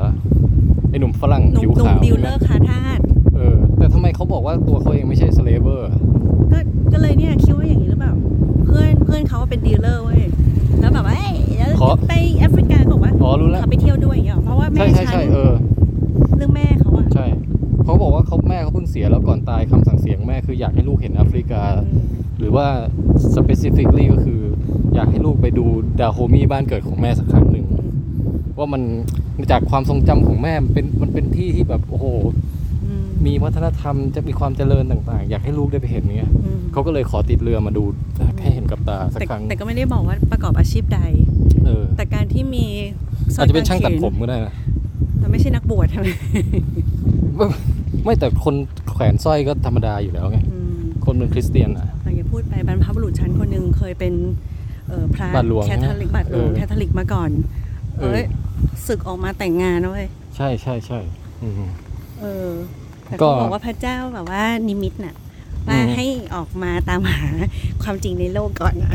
Speaker 1: ไอ้หนุ่มฝรั่ง
Speaker 2: หนุ่ม
Speaker 1: ผิว
Speaker 2: หนุ่ม
Speaker 1: ขาว
Speaker 2: dealer ค้าทาส
Speaker 1: เออ แต่ทำไมเขาบอกว่าตัวเขาเองไม่ใช่ slaver
Speaker 2: ก็ก็เลยเนี่ยคิดว่าอย่างนี้หรือเปล่าเพื่อนเพื่อนเขาว่าเป็น dealer เว้ยแล้วแบบว่าเอ้ยแล้ว
Speaker 1: ขอ
Speaker 2: ไปแอฟริกาบอกว่า
Speaker 1: อ๋อรู้แล้ว
Speaker 2: เขาไปเที่ยวด้วยอย่างเงี้ยหรอเพราะว่าแม่
Speaker 1: ใช่ใช่
Speaker 2: ฉั
Speaker 1: ใช่
Speaker 2: น
Speaker 1: เออ
Speaker 2: เรื่องแม่เขาอะ
Speaker 1: ใช่ เขาบอกว่าเขาแม่เขาเพิ่งเสียแล้วก่อนตายคำสั่งเสียแม่คืออยากให้ลูกเห็นแอฟริกาหรือว่า specifically ก็คือ อยากให้ลูกไปดูดาโฮมีบ้านเกิดของแม่สักครั้งหนึ่ง ว่ามันจากความทรงจำของแม่มันเป็นมันเป็นที่ที่แบบโอ้โห
Speaker 2: อืม
Speaker 1: มีวัฒนธรรมจะมีความเจริญต่างๆ อยากให้ลูกได้ไปเห็นเงี้ย
Speaker 2: อืม
Speaker 1: เขาก็เลยขอติดเรือมาดูให้เห็นกับตาสัก
Speaker 2: แต่
Speaker 1: ครั้ง
Speaker 2: แต่ก็ไม่ได้บอกว่าประกอบอาชีพใด
Speaker 1: เออ
Speaker 2: แต่การที่มีสร้
Speaker 1: อาจจะเป็นช่างตัด
Speaker 2: กข
Speaker 1: ผมก็ได้นะ
Speaker 2: มันไม่ใช่นักบวชใช่ไหม
Speaker 1: ไม่ไม่แต่คนแขวนสร้อยก็ธรรมดาอยู่แล้วไง
Speaker 2: อืม
Speaker 1: คนเป็นคริสเตียนอะ
Speaker 2: เราอย่าพูดไปบรรพบุรุษฉันคนหนึ่งเคยเป็นเอ่อพระ
Speaker 1: บาทหลวง
Speaker 2: คาทอลิกบาทหลวง
Speaker 1: เออ
Speaker 2: คาทอลิกมาก่อน
Speaker 1: เออ
Speaker 2: เอ้ย สึกออกมาแต่งงานนะเว้ย
Speaker 1: ใช่ใช่ใช่อืม
Speaker 2: เออแต่
Speaker 1: ก็
Speaker 2: เขาบอกว่าพระเจ้าแบบว่านิมิตน่ะว่า
Speaker 1: อืม
Speaker 2: ให้ออกมาตามหาความจริงในโลกก่อนนะ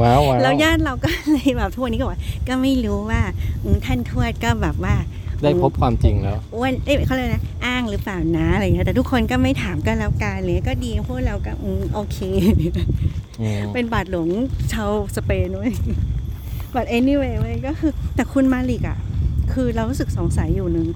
Speaker 1: ว้าวว้าว
Speaker 2: แล้วญาติเราก็เลยแบบทุกวันนี้ก็บอกว่าก็ไม่รู้ว่าอืมท่านทวดก็แบบว่า
Speaker 1: ได้พบความจริงแล้ว
Speaker 2: อ้วนเอ้ยเขาเลยกนะอ้างหรือเปล่านะอะไรเงี้ยแต่ทุกคนก็ไม่ถามกันแล้วกันเลยก็ดีพวกเราก็อืมโอเค
Speaker 1: อืม
Speaker 2: เป็นบาทหลวงชาวสเปนเว้ย but anyway เว้ยก็คือ แต่คุณมาลิกอะคือเรารู้สึกสงสัยอยู่หนึ่ง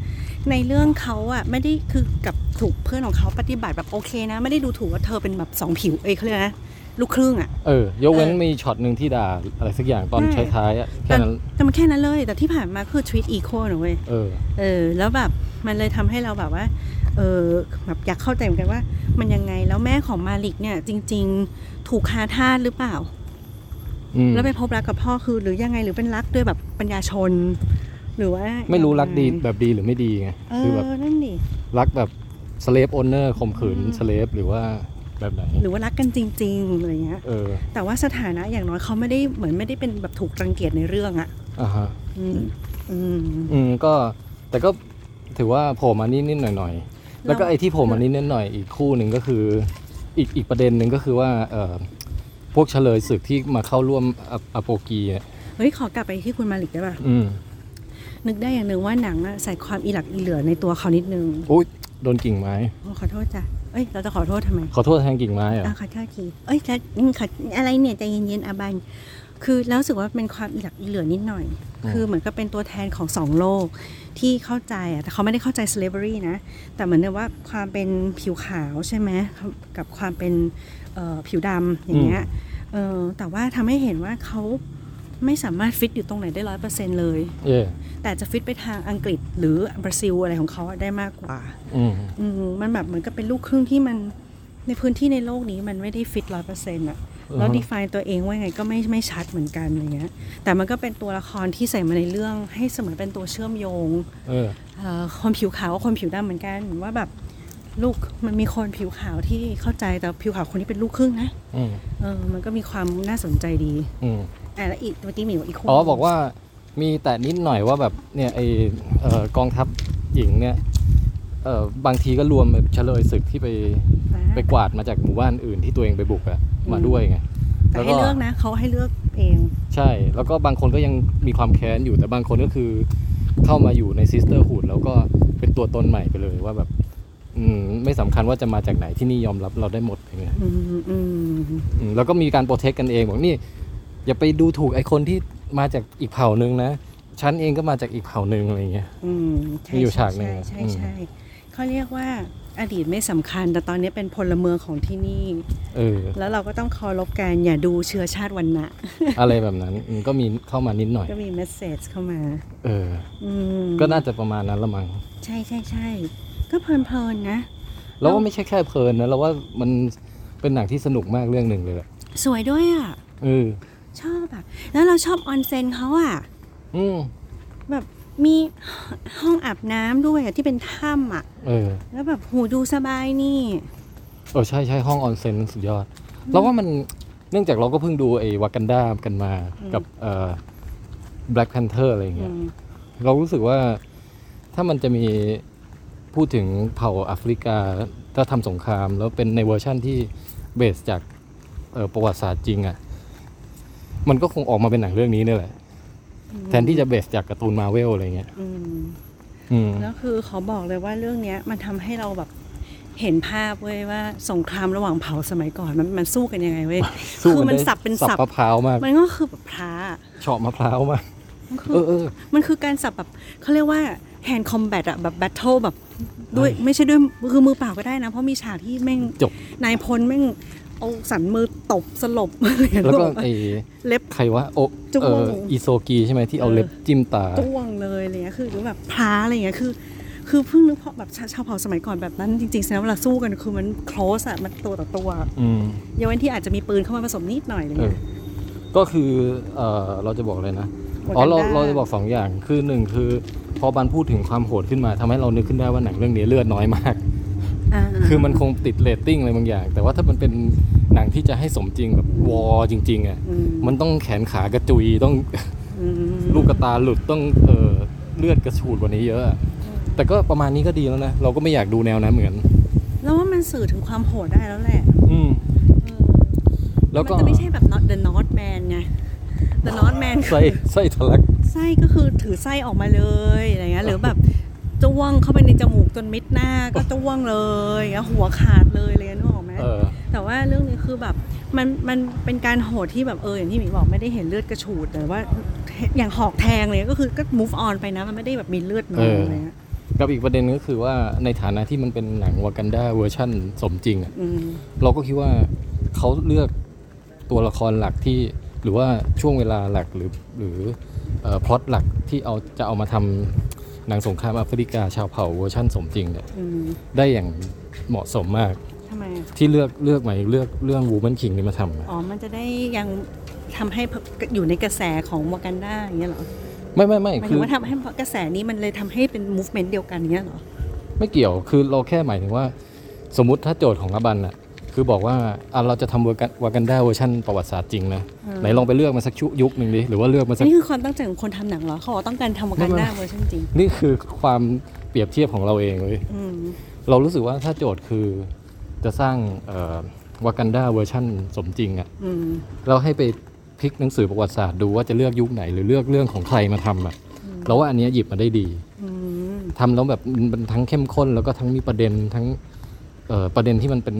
Speaker 2: ในเรื่องเขาอะไม่ได้คือกับถูกเพื่อนของเขาปฏิบัติแบบโอเคนะ ไม่ได้ดูถูกว่าเธอเป็นแบบสองผิวเอ้ยเขาเรียกนะลูกครึ่งอะ
Speaker 1: เออยกเว้น
Speaker 2: เออ
Speaker 1: มีช็อตหนึ่งที่ด่าอะไรสักอย่างตอน
Speaker 2: ใช่
Speaker 1: ท้ายๆอะแค่
Speaker 2: แต่
Speaker 1: นั้น
Speaker 2: แต่มันแค่นั้นเลย แต่ที่ผ่านมาคือ treat equal นะเว้ย
Speaker 1: เออ
Speaker 2: เออ แล้วแบบมันเลยทำให้เราแบบว่าเออแบบอยากเข้าใจเหมือนกันว่า มันยังไงแล้วแม่ของมาลิกเนี่ยจริง ๆ ถูกค้าทาสหรือเปล่า
Speaker 1: อืม
Speaker 2: แล้วไปพบรักกับพ่อคือ หรือยังไงหรือเป็นรักด้วยแบบปัญญาชน หรือว่า
Speaker 1: ไม่รู้รักดี
Speaker 2: ยังไง
Speaker 1: แบบดีหรือไม่ดีไง
Speaker 2: เอ
Speaker 1: คือแบบ
Speaker 2: อนั่นดิ
Speaker 1: รักแบบ slave owner ข่มขืน
Speaker 2: อืม
Speaker 1: slave หรือว่าแบบไหน
Speaker 2: หรือว่ารักกันจริงๆอะไรเงี้ย
Speaker 1: เออ
Speaker 2: แต่ว่าสถานะอย่างน้อยเขาไม่ได้เหมือนไม่ได้เป็นแบบถูกรังเกียจในเรื่องอะ
Speaker 1: อ่าฮะ
Speaker 2: อืมอืม
Speaker 1: อืมก็แต่ก็ถือว่าโผล่มานิดนิดๆหน่อยหน่อยๆแล้วก็ไอ้ที่โผล่มานิดนิดๆหน่อยอีกคู่หนึ่งก็คือ อีกอีกประเด็นหนึ่งก็คือว่าเอ่อ พวกเฉลยศึกที่มาเข้าร่วมออโปกีอะ
Speaker 2: เฮ้ยขอกลับไปที่คุณมาลิกได้ป่ะ
Speaker 1: อืม
Speaker 2: นึกได้อย่างหนึ่งว่าหนังอะใส่ความอีหลักอีเหลือในตัวเขานิดนึง
Speaker 1: อุ้ยโดนกิ่งไม้
Speaker 2: โอ้ขอโทษจ้ะเอ้ยเราจะขอโทษทำไม
Speaker 1: ขอโทษแทนกิ่งไม้เหรอะ
Speaker 2: อะขอโทษทีเอ้ยจะอืมขออะไรเนี่ยใจเย็นๆอาบันคือแล้วรู้สึกว่าเป็นความอีหลักอีเหลือนิดหน่อย คือเหมือนกับเป็นตัวแทนของสองโลกที่เข้าใจอะแต่เขาไม่ได้เข้าใจ slavery นะ แต่เหมือนกับว่าความเป็นผิวขาวใช่ไหมกับความเป็นเอ่อ ผิวดำอย่างเงี้ยเออแต่ว่าทำให้เห็นว่าเขาไม่สามารถฟิตอยู่ตรงไหนได้ร้อยเปอร์เซ็นเลย
Speaker 1: เย่
Speaker 2: แต่จะฟิตไปทางอังกฤษหรือบราซิลอะไรของเขาอะได้มากกว่า
Speaker 1: อืม
Speaker 2: อืมมันแบบเหมือนกับเป็นลูกครึ่งที่มันในพื้นที่ในโลกนี้มันไม่ได้ฟิตร้อยเปอร์เซ็นต์อะแล้ว
Speaker 1: อือฮะ
Speaker 2: define ตัวเองว่าไงก็ไม่ไม่ชัดเหมือนกันอย่างเงี้ย แต่มันก็เป็นตัวละครที่ใส่มาในเรื่องให้เสมือนเป็นตัวเชื่อมโยง
Speaker 1: เออ
Speaker 2: เอ่อคนผิวขาวกับคนผิวดำเหมือนกันว่าแบบ ลูกมันมีคนผิวขาวที่เข้าใจแต่ผิวขาวคนนี้เป็นลูกครึ่งนะ
Speaker 1: อืม
Speaker 2: เออ มันก็มีความน่าสนใจดี
Speaker 1: อืม
Speaker 2: อะแล้วอีกเมื่อกี้มีอีกคู่
Speaker 1: อ๋อบอกว่ามีแต่นิดหน่อยว่าแบบเนี่ยไอเอ่อกองทัพหญิงเนี่ยเอ่อบางทีก็รวมแบบเชลยศึกที่ไป
Speaker 2: นะ
Speaker 1: ไปกวาดมาจากหมู่บ้านอื่นที่ตัวเองไปบุกอะมาด้วยไง
Speaker 2: แต่ให้เลือกนะเขาให้เลือกเอง
Speaker 1: ใช่ แล้วก็บางคนก็ยังมีความแค้นอยู่แต่บางคนก็คือเข้ามาอยู่ในซิสเตอร์ o ูดแล้วก็เป็นตัวตนใหม่ไปเลยว่าแบบ อืมไม่สำคัญว่าจะมาจากไหนที่นี่ยอมรับเราได้หมดอย่างเงี้ย
Speaker 2: อืมอืม
Speaker 1: อืมแล้วก็มีการโปรเทคกันเองบอกนี่ อย่าไปดูถูกไอ้คนที่มาจากอีกเผ่านึงนะฉันเองก็มาจากอีกเผ่านึงอะไรเงี้ย
Speaker 2: อืมใช่
Speaker 1: มีอยู่
Speaker 2: ใช่
Speaker 1: ฉากหนึ่ง
Speaker 2: ใช่
Speaker 1: อืม
Speaker 2: ใช่เขาเรียกว่าอดีตไม่สำคัญ แต่ตอนนี้เป็นพลเมืองของที่นี่
Speaker 1: เออ
Speaker 2: แล้วเราก็ต้องเคารพกันอย่าดูเชื้อชาติวันนะ
Speaker 1: อะไรแบบนั้นอืมก็มีเข้ามานิดหน่อย
Speaker 2: ก็มีเมสเซจเข้ามา
Speaker 1: เออ
Speaker 2: อืม
Speaker 1: ก็น่าจะประมาณนั้นละมั้ง
Speaker 2: ใช่ใช่ใช่ ก็เพลินๆนะ
Speaker 1: แล้วว่าไม่ใช่แค่เพลินนะเราว่ามันเป็นหนังที่สนุกมากเรื่องหนึ่งเลยแหละ
Speaker 2: สวยด้วยอะ
Speaker 1: เออ
Speaker 2: ชอบแบบแล้วเราชอบออนเซ็นเขาอะ
Speaker 1: อืม
Speaker 2: แบบมีห้องอาบน้ำด้วยอะที่เป็นถ้ำอะ
Speaker 1: เออ
Speaker 2: แล้วแบบหูดูสบายนี่
Speaker 1: เออใช่ใช่ห้องออนเซ็นสุดยอดเราว่ามันเนื่องจากเราก็เพิ่งดูไอ้วากันดากันมากับเอ่อ Black Panther อะไรอย่าง
Speaker 2: อื
Speaker 1: เงี้ย
Speaker 2: ม
Speaker 1: เรารู้สึกว่าถ้ามันจะมี พูดถึงเผ่าแอฟริกาถ้าทำสงคราม แล้วเป็นในเวอร์ชั่นที่เบสจากเอ่อประวัติศาสตร์จริงอะ่ะ มันก็คงออกมาเป็นหนังเรื่องนี้นี่แหละ แทนที่จะเบสจากการ์ตูนมาเวลอะไรเงี้ย
Speaker 2: อืม
Speaker 1: อืม
Speaker 2: แล้วคือเขาบอกเลยว่าเรื่องเนี้ย มันทำให้เราแบบเห็นภาพเว้ยว่าสงครามระหว่างเผ่าสมัยก่อนมันมันสู้กันยังไงเว้ย
Speaker 1: สู้
Speaker 2: คือมัน
Speaker 1: ได้
Speaker 2: สับเป็น
Speaker 1: สับ
Speaker 2: สับ
Speaker 1: มะพร้าวมาก
Speaker 2: มันก็คือแบบพระ
Speaker 1: เฉาะมะพร้าวมาก
Speaker 2: มันคือ
Speaker 1: เออเออ
Speaker 2: มันคือการสับแบบเขาเรียกว่าแฮนด์คอมแบทอะแบบแบทเทิลแบบ ด้วยไม่ใช่ด้วยคือมือเปล่าก็ได้นะ เพราะมีฉากที่แม่ง
Speaker 1: จบ
Speaker 2: นายพลแม่งเอาสันมือตบสลบอะไรอย่างเงี้ย
Speaker 1: แล้วก็
Speaker 2: นึกออกปะ
Speaker 1: ไอ้
Speaker 2: เล็บ
Speaker 1: ใครวะโอ
Speaker 2: จ้วง
Speaker 1: เอออิโซกีใช่ไหมที่เอา
Speaker 2: เออ
Speaker 1: เล็บจิ้มตา
Speaker 2: จ้วงเลยอะไรเงี้ยคือหรือแบบพระอะไรเงี้ยคือ คือเพิ่งนึกพอแบบชาชาวเผ่าสมัยก่อนแบบนั้นจริงๆแสดงว่าเวลาสู้กันคือมัน close อะมันตัวต่อตัว
Speaker 1: อืม
Speaker 2: ยกเว้นที่อาจจะมีปืนเข้ามาผสมนิดหน่อยอะไร
Speaker 1: เออ
Speaker 2: เงี้ย
Speaker 1: ก็คือเออเราจะบอกเลยนะอ๋อเรา
Speaker 2: Wakanda
Speaker 1: เราจะบอกสองอย่างคือหนึ่งคือ พอบันพูดถึงความโหดขึ้นมาทำให้เรานึกขึ้นได้ว่าหนังเรื่องนี้เลือดน้อยมากาคือมันคงติดเรตติ้งอะไรบางอย่าง แต่ว่าถ้ามันเป็นหนังที่จะให้สมจริงแบบวอจริง ๆอะ
Speaker 2: อืม
Speaker 1: มันต้องแขนขากระจุยต้อง
Speaker 2: อืม
Speaker 1: ลูกกระตาหลุดต้องเออเลือดกระฉูดกว่านี้เยอะอะ แต่ก็ประมาณนี้ก็ดีแล้วนะเราก็ไม่อยากดูแนวนั้นเหมือน
Speaker 2: แล้วว่ามันสื่อถึงความโหดได้แล้วแหละ
Speaker 1: อืม
Speaker 2: เออ
Speaker 1: แล้วก็
Speaker 2: มันจะไม่ใช่แบบ not the Northman ไง the Northman คือ
Speaker 1: ไส้ไส้ทะลัก
Speaker 2: ไส้ก็คือถือไส้ออกมาเลยอะไรเงี้ยหรือแบบจ้วงเข้าไปในจมูกจนมิดหน้าก็จ้วงเลยอย่างเงี้ยหัวขาดเลยอะไรเงี้ยนึกออกไหม
Speaker 1: เออ
Speaker 2: แต่ว่าเรื่องนี้คือแบบมันมันเป็นการโหดที่แบบเอออย่างที่หมีบอกไม่ได้เห็นเลือดกระฉูดแต่ว่าอย่างหอกแทงเลยก็คือก็ move on ไปนะมันไม่ได้แบบมีเลือดนองอะไรเงี้ย
Speaker 1: กับอีกประเด็นนึงก็คือว่าในฐานะที่มันเป็นหนังวากันดาเวอร์ชั่นสมจริงอะ
Speaker 2: อืม
Speaker 1: เราก็คิดว่าเขาเลือกตัวละครหลักที่หรือว่าช่วงเวลาหลักหรือหรือ พล็อตหลักที่เอาจะเอามาทำหนังสงครามแอฟริกาชาวเผ่าเวอร์ชั่นสมจริงเนี่ย
Speaker 2: อืม
Speaker 1: ได้อย่างเหมาะสมมาก
Speaker 2: ทำไมอะ
Speaker 1: ที่เลือกเลือกหมายเลือกเรื่อง Woman King นี่มาทำอะ
Speaker 2: อ๋อ มันจะได้ยังทำให้อยู่ในกระแสของวากันดาอย่างเงี้ยเหรอ
Speaker 1: ไม่ไม่ไม่
Speaker 2: หมาย
Speaker 1: คื
Speaker 2: ถึ
Speaker 1: อง
Speaker 2: ว่าทำให้กระแสนี้มันเลยทำให้เป็น movement เดียวกันเงี้ยเหรอ
Speaker 1: ไม่เกี่ยวคือเราแค่หมายถึงว่า สมมุติถ้าโจทย์ของอบันอะ คือบอกว่าอะเราจะทำวากันดาเวอร์ชันประวัติศาสตร์จริงนะ
Speaker 2: อืม
Speaker 1: ไหนลองไปเลือกมาสักชุยุคหนึ่งดิหรือว่าเลือกมาสัก
Speaker 2: นี่คือความตั้งใจของคนทำหนังเหรอ เขาบอกต้องการทำวากันดา
Speaker 1: ไม่ไม่
Speaker 2: เวอร์ชันจริง
Speaker 1: นี่คือความเปรียบเทียบของเราเองเลย
Speaker 2: อืม
Speaker 1: เรารู้สึกว่าถ้าโจทย์คือจะสร้างวากันดาเวอร์ชั่นสมจริงอะ
Speaker 2: อืม
Speaker 1: เราให้ไปพลิกหนังสือประวัติศาสตร์ดูว่าจะเลือกยุคไหนหรือเลือกเรื่องของใครมาทำอะเราว่าอันเนี้ยหยิบมาได้ดี
Speaker 2: อืม
Speaker 1: ทำแล้วแบบมันทั้งเข้มข้นแล้วก็ทั้งมีประเด็นทั้งเอ่อประเด็นที่มันเป็น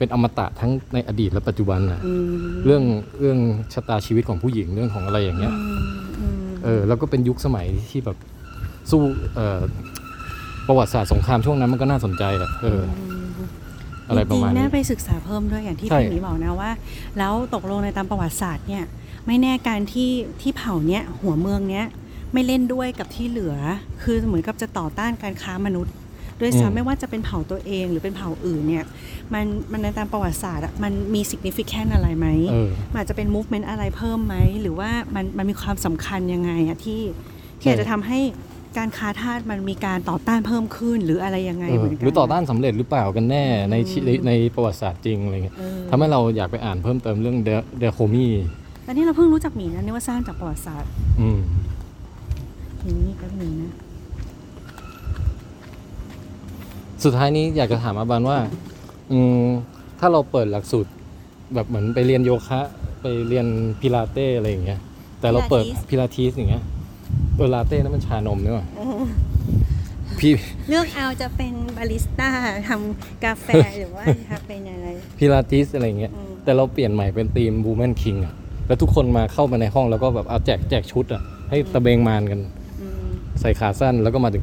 Speaker 1: เป็นอมตะทั้งในอดีตและปัจจุบันอะ
Speaker 2: อืม
Speaker 1: เรื่องเรื่องชะตาชีวิตของผู้หญิงเรื่องของอะไรอย่างเงี้ย
Speaker 2: อืม
Speaker 1: เออแล้วก็เป็นยุคสมัยที่แบบสู้เอ่อประวัติศาสตร์สงครามช่วงนั้นมันก็น่าสนใจอะเออออะไรประมาณ
Speaker 2: จงๆ
Speaker 1: นี้
Speaker 2: น่าไปศึกษาเพิ่มด้วยอย่างที่
Speaker 1: ใช่
Speaker 2: พี่หมีบอกนะว่า แล้วตกลงในตามประวัติศาสตร์เนี่ยไม่แน่การที่ที่เผ่าเนี้ยหัวเมืองเนี้ยไม่เล่นด้วยกับที่เหลือ คือเหมือนกับจะต่อต้านการค้ามนุษย์ ด้วย
Speaker 1: อืม
Speaker 2: ซ้ำไม่ว่าจะเป็นเผ่าตัวเองหรือเป็นเผ่าอื่นเนี่ยมันมันในตามประวัติศาสตร์อะมันมี significant อะไรไหม
Speaker 1: เออ
Speaker 2: มันอาจจะเป็น movement อะไรเพิ่มไหมหรือว่ามันมันมีความสำคัญยังไงอะที่ที่
Speaker 1: ใช่
Speaker 2: อาจจะทำให้การค้าทาสมันมีการต่อต้านเพิ่มขึ้นหรืออะไรยังไง
Speaker 1: เออ
Speaker 2: เหมือนกัน
Speaker 1: หรือต่อต้านสำเร็จหรือเปล่ากันแน่ในชี
Speaker 2: อืม
Speaker 1: ในในประวัติศาสตร์จริงอะไรเงี้ย
Speaker 2: เออ
Speaker 1: ทำให้เราอยากไปอ่านเพิ่มเติมเรื่องเดโคมี
Speaker 2: แต่นี่เราเพิ่งรู้จักหมีนะนี่ว่าสร้างจากประวัติศาสตร์
Speaker 1: อืม
Speaker 2: อย่างนี้แป๊บหนึงนะ
Speaker 1: สุดท้ายนี้อยากจะถามอาบานว่าอืมถ้าเราเปิดหลักสูตรแบบเหมือนไปเรียนโยคะ ไปเรียนพิลาเต้อะไรอย่างเงี้ย แต่เราเปิดพิลาทิสอย่างเงี้ยเออลาเต้นั่นมันชานมนี่หว่าพี่
Speaker 2: เลือกเอาจะเป็นบาริสต้าทำกาแฟหรือว่าจะเป็นอะไร
Speaker 1: พิลาทิสอะไรอย่างเงี้ย
Speaker 2: อืม
Speaker 1: แต่เราเปลี่ยนใหม่เป็นทีมบูแมนคิงอะแล้วทุกคนมาเข้ามาในห้องแล้วก็แบบเอาแจกแจกชุดอะให้ตะเบงมานกัน
Speaker 2: อืม
Speaker 1: ใส่ขาสั้นแล้วก็มาถึง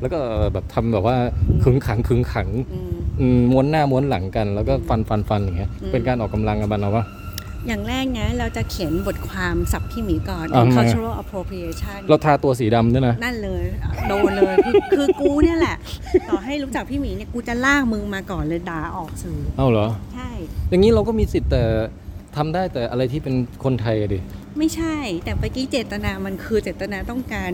Speaker 1: แล้วก็แบบทำแบบว่าขึงขังขึงขัง
Speaker 2: อืม
Speaker 1: อืมม้วนหน้าม้วนหลังกัน แล้วก็ฟันฟันฟันอย่างเงี้ย
Speaker 2: อืม
Speaker 1: เป็นการออกกำลังกันบ้านเราปะ
Speaker 2: อย่างแรกนะเราจะเขียนบทความสับพี่หมีก่อน
Speaker 1: อ่าทำไม
Speaker 2: cultural appropriation
Speaker 1: เราทาตัวสีดำด้วยนะ
Speaker 2: นั่นเลยโดนเลยคือคือกูเนี่ยแหละ ต่อให้รู้จักพี่หมีเนี่ยกูจะลากมึงมาก่อนเลยด่าออกสื่อ
Speaker 1: เอ้าเหรอ
Speaker 2: ใช่
Speaker 1: อย่างนี้เราก็มีสิทธิ์แต่ทำได้แต่อะไรที่เป็นคนไทยอะดิ
Speaker 2: ไม่ใช่ แต่เมื่อกี้เจตนามันคือเจตนาต้องการ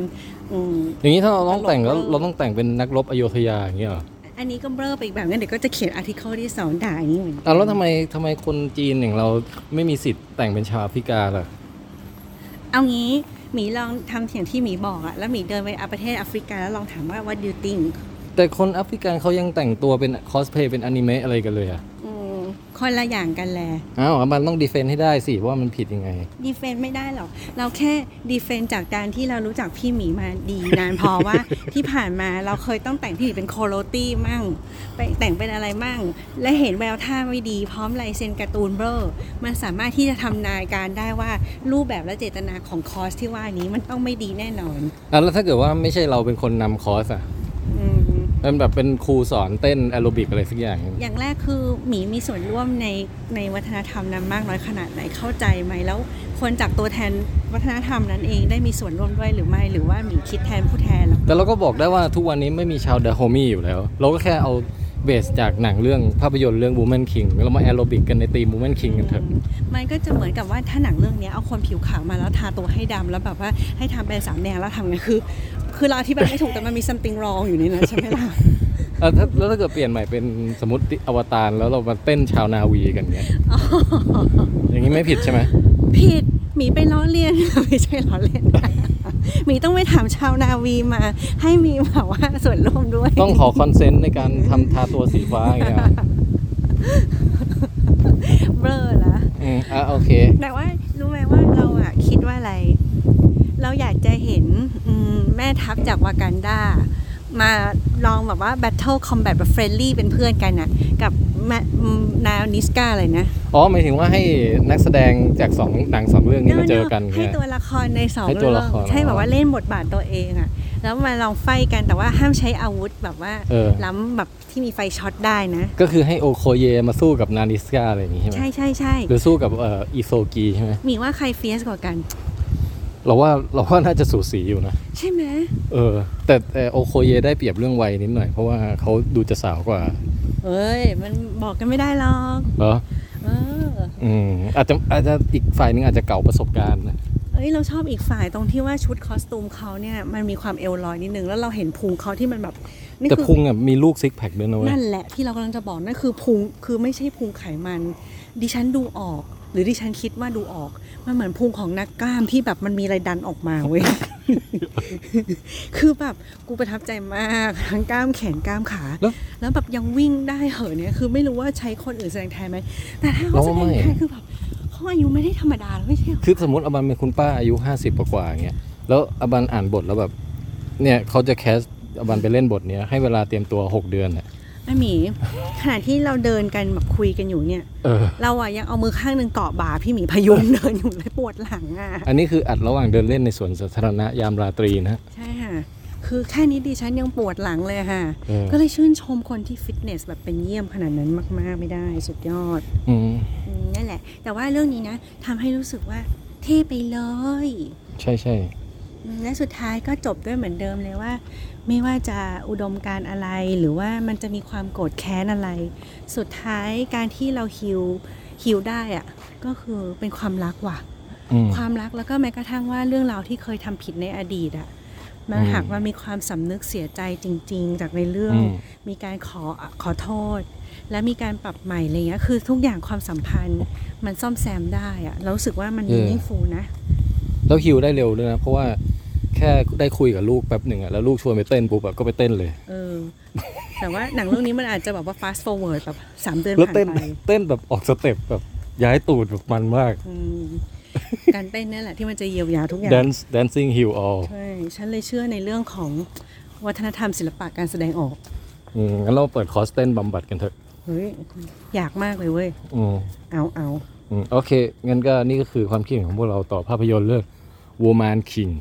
Speaker 2: อืม
Speaker 1: อย่างนี้ถ้าเราต้องแต่ง
Speaker 2: ตลก
Speaker 1: แล้ว
Speaker 2: เวอร์
Speaker 1: เราต้องแต่งเป็นนักรบอโยธยาอย่างเงี้ยเหรอ
Speaker 2: อันนี้ก็เบลอไปอีกแบบงั้นเดี๋ยวก็จะเขียน article ที่สองด่าอย่างนี้เหมือนกัน
Speaker 1: อะแล้วทำไมทำไมคนจีนอย่างเราไม่มีสิทธิ์แต่งเป็นชาวแอฟริกาล่ะ
Speaker 2: เอางี้หมีลองทำอย่างที่หมีบอกอะแล้วหมีเดินไปประเทศแอฟริกาแล้วลองถามว่า what do you think
Speaker 1: แต่คนแอฟริกันเขายังแต่งตัวเป็นคอสเพลย์เป็นอนิเมะอะไรกันเลยอะ
Speaker 2: อืม คนละอย่างกันแหละ
Speaker 1: อ้าวมันต้อง defend ให้ได้สิว่ามันผิดยังไง
Speaker 2: ดีเฟนไม่ได้หรอก เราแค่ดีเฟนจากการที่เรารู้จักพี่หมีมาดีนานพอว่าที่ผ่านมาเราเคยต้องแต่งพี่หมีเป็นโคโรตี้มั่งไปแต่งเป็นอะไรมั่ง และเห็นแววท่าไม่ดี พร้อมลายเซ็นการ์ตูนเบอร์มันสามารถที่จะทำนายการได้ว่ารูปแบบและเจตนาของคอร์สที่ว่านี้มันต้องไม่ดีแน่นอน
Speaker 1: อะแล้วถ้าเกิดว่าไม่ใช่เราเป็นคนนำคอร์สอะ
Speaker 2: อืม
Speaker 1: มันแบบเป็นครูสอนเต้นแอโรบิกอะไรสักอย่าง
Speaker 2: อย่างแรกคือหมีมีส่วนร่วมในในวัฒนธรรมนั้นมากน้อยขนาดไหนเข้าใจไหมแล้วคนจากตัวแทนวัฒนธรรมนั้นเองได้มีส่วนร่วมด้วยหรือไม่หรือว่าหมีคิดแทนผู้แทนหรอ
Speaker 1: แต่เราก็บอกได้ว่าทุกวันนี้ไม่มีชาว Dahomey อยู่แล้ว เราก็แค่เอา base จากหนังเรื่องภาพยนตร์เรื่อง Woman King แล้วมาแอโรบิกกันในทีม Woman King กันเถอะ
Speaker 2: มันก็จะเหมือนกับว่าถ้าหนังเรื่องเนี้ยเอาคนผิวขาวมาแล้วทาตัวให้ดำแล้วแบบว่าให้ทำเป็นสามแนวแล้วทำไงคือ คือเราอธิบายไม่ถูกแต่มันมี something wrong อยู่ในนั้นใช่ไหมล่ะ
Speaker 1: อะถ้าแล้วถ้าเกิดเปลี่ยนใหม่เป็นสมมติอวตารแล้วเรามาเต้นชาวนาวีกันเงี้ยอย่างนี้ไม่ผิดใช่ไหม
Speaker 2: ผิดหมีไปล้อเลียนไม่ใช่ล้อเล่นห มีต้องไปถามชาวนาวีมา ให้มีแบบว่าส่วนร่วมด้วย
Speaker 1: ต้องขอ consent ในการทำทาตัวสีฟ้าอย่างเงี้ยเหรอ
Speaker 2: เบลอละ
Speaker 1: อืมอะโอเค
Speaker 2: แต่ว่ารู้ไหมว่าเราอะคิดว่าอะไร เราอยากจะเห็นอืมแม่ทัพจากวากันดามาลองแบบว่า Battle Combat แบบ friendly เป็นเพื่อนกันนะกับ แม่อืมนานิสกาอะไรนะ
Speaker 1: อ๋อหมายถึงว่าให้นักแสดงจากสองหนังสองเรื่องนี้มาเจอกัน
Speaker 2: ให้
Speaker 1: เงี้ย
Speaker 2: ตัวละครในสอง
Speaker 1: ให้ตัว
Speaker 2: เรื่
Speaker 1: ละ
Speaker 2: อง
Speaker 1: คร
Speaker 2: ใช่แบบว่าเล่นบทบาทตัวเองอะแล้วมาลองไฟกันแต่ว่าห้ามใช้อาวุธแบบว่า
Speaker 1: เออ
Speaker 2: ล้ำแบบที่มีไฟช็อตได้นะ
Speaker 1: ก็คือให้โอโคเยมาสู้กับนานิสกาอะไรอย่างงี้ใช่ไหม
Speaker 2: ใช่ใช่ใช่
Speaker 1: หรือสู้กับเอ่ออีโซกีใช่ไหม
Speaker 2: มีว่าใคร fierce กว่ากัน
Speaker 1: เราว่าเราว่าน่าจะสูสีอยู่นะ
Speaker 2: ใช่ไหม
Speaker 1: เออ แต่แต่ Okoye ได้เปรียบเรื่องวัยนิดหน่อย เพราะว่าเขาดูจะสาวกว่า
Speaker 2: เอ้ย มันบอกกันไม่ได้หรอก
Speaker 1: เหรอ
Speaker 2: เออ
Speaker 1: อืมอาจจะอาจจะอีกฝ่ายหนึงอาจจะเก่าประสบการณ์นะ
Speaker 2: เอ้ยเราชอบอีกฝ่ายตรงที่ว่าชุด costume เขาเนี่ยมันมีความเอวลอยนิดนึงแล้วเราเห็นพุงเขาที่มันแบบนี่
Speaker 1: แต่
Speaker 2: คือ
Speaker 1: พุงอะมีลูกซิกแพคด้วยนะเว้ย
Speaker 2: นั่นแหละที่เรากำลังจะบอกนั่นคือพุงคือไม่ใช่พุงไขมัน ดิฉันดูออก หรือดิฉันคิดว่าดูออก มันเหมือนพุงของนักกล้ามที่แบบมันมีอะไรดันออกมาเว้ย คือแบบกูประทับใจมากทั้งกล้ามแขนกล้ามขา
Speaker 1: แล้ว
Speaker 2: แล้วแบบยังวิ่งได้เหอะเนี่ยคือไม่รู้ว่าใช้คนอื่นแสดงแทนไหมแต่ถ้าเขา
Speaker 1: เรา
Speaker 2: แส
Speaker 1: ว่า
Speaker 2: ดง
Speaker 1: ไม่
Speaker 2: แทนคือแบบเขาอายุไม่ได้ธรรมดาแล้วไม่ใช่เหรอ
Speaker 1: คือสมมติอบันเป็นคุณป้าอายุ50กว่าๆอย่างเงี้ยแล้วอบันอ่านบทแล้วแบบ เนี่ยเขาจะแคสอบันไปเล่นบทเนี้ยให้เวลาเตรียมตัว6เดือนอะ
Speaker 2: แม่หมีขณะที่เราเดินกันแบบคุยกันอยู่เนี่ย
Speaker 1: เออ
Speaker 2: เราอะยังเอามือข้างหนึ่งเกาะบ่าพี่หมีพยุงเดินอยู่เลยปวดหลังอะ
Speaker 1: อันนี้คืออัดระหว่างเดินเล่นในสวนสาธารณะยามราตรีนะ
Speaker 2: ใช่ค่ะ คือแค่นี้ดิฉันยังปวดหลังเลยค่ะ
Speaker 1: เออ
Speaker 2: ก็เลยชื่นชมคนที่ฟิตเนสแบบเป็นเยี่ยมขนาดนั้นมาก ๆ ไม่ได้สุดยอด
Speaker 1: อืม
Speaker 2: อืมนั่นแหละ แต่ว่าเรื่องนี้นะทำให้รู้สึกว่าเท่ไปเลย
Speaker 1: ใช่ใช่
Speaker 2: อืมและสุดท้ายก็จบด้วยเหมือนเดิมเลยว่า ไม่ว่าจะอุดมการณ์อะไรหรือว่ามันจะมีความโกรธแค้นอะไร สุดท้ายการที่เราฮิวฮิวได้อะก็คือเป็นความรักว่ะ
Speaker 1: อืม
Speaker 2: ความรักแล้วก็แม้กระทั่งว่าเรื่องราวที่เคยทำผิดในอดีตอะมัน
Speaker 1: อืม
Speaker 2: หากว่ามีความสำนึกเสียใจจริง ๆ จากในเรื่อง
Speaker 1: อืม
Speaker 2: มีการขอขอโทษ และมีการปรับใหม่อะไรเงี้ยคือทุกอย่างความสัมพันธ์มันซ่อมแซมได้อะเรารู้สึกว่ามัน meaningful นะ
Speaker 1: แล้วฮิวได้เร็วด้วยนะเพราะว่า แค่ได้คุยกับลูกแป๊บหนึ่งอะแล้วลูกชวนไปเต้นปุ๊บอะก็ไปเต้นเลย
Speaker 2: เออแต่ว่าหนังเรื่องนี้มันอาจจะแบบว่า fast forward แบบสามเดือน
Speaker 1: แล้ว
Speaker 2: ผ่าน
Speaker 1: เต้น
Speaker 2: ไป
Speaker 1: เต้นแบบออกสเต็ปแบบย้ายตูดแบบมันมาก
Speaker 2: อืมการเต้นนี่แหละที่มันจะเยียวยาทุกอย่าง
Speaker 1: dance dancing heal all
Speaker 2: ใช่ฉันเลยเชื่อในเรื่องของวัฒนธรรมศิลปะการแสดงออก
Speaker 1: อืมงั้นเราเปิดคอร์สเต้นบำบัดกันเถอะ
Speaker 2: เฮ้ย อยากมากเลยเว้ย
Speaker 1: อืม
Speaker 2: เอาเอา
Speaker 1: อืมโอเค งั้นก็นี่ก็คือความคิดเห็นของพวกเราต่อภาพยนตร์เรื่อง Woman King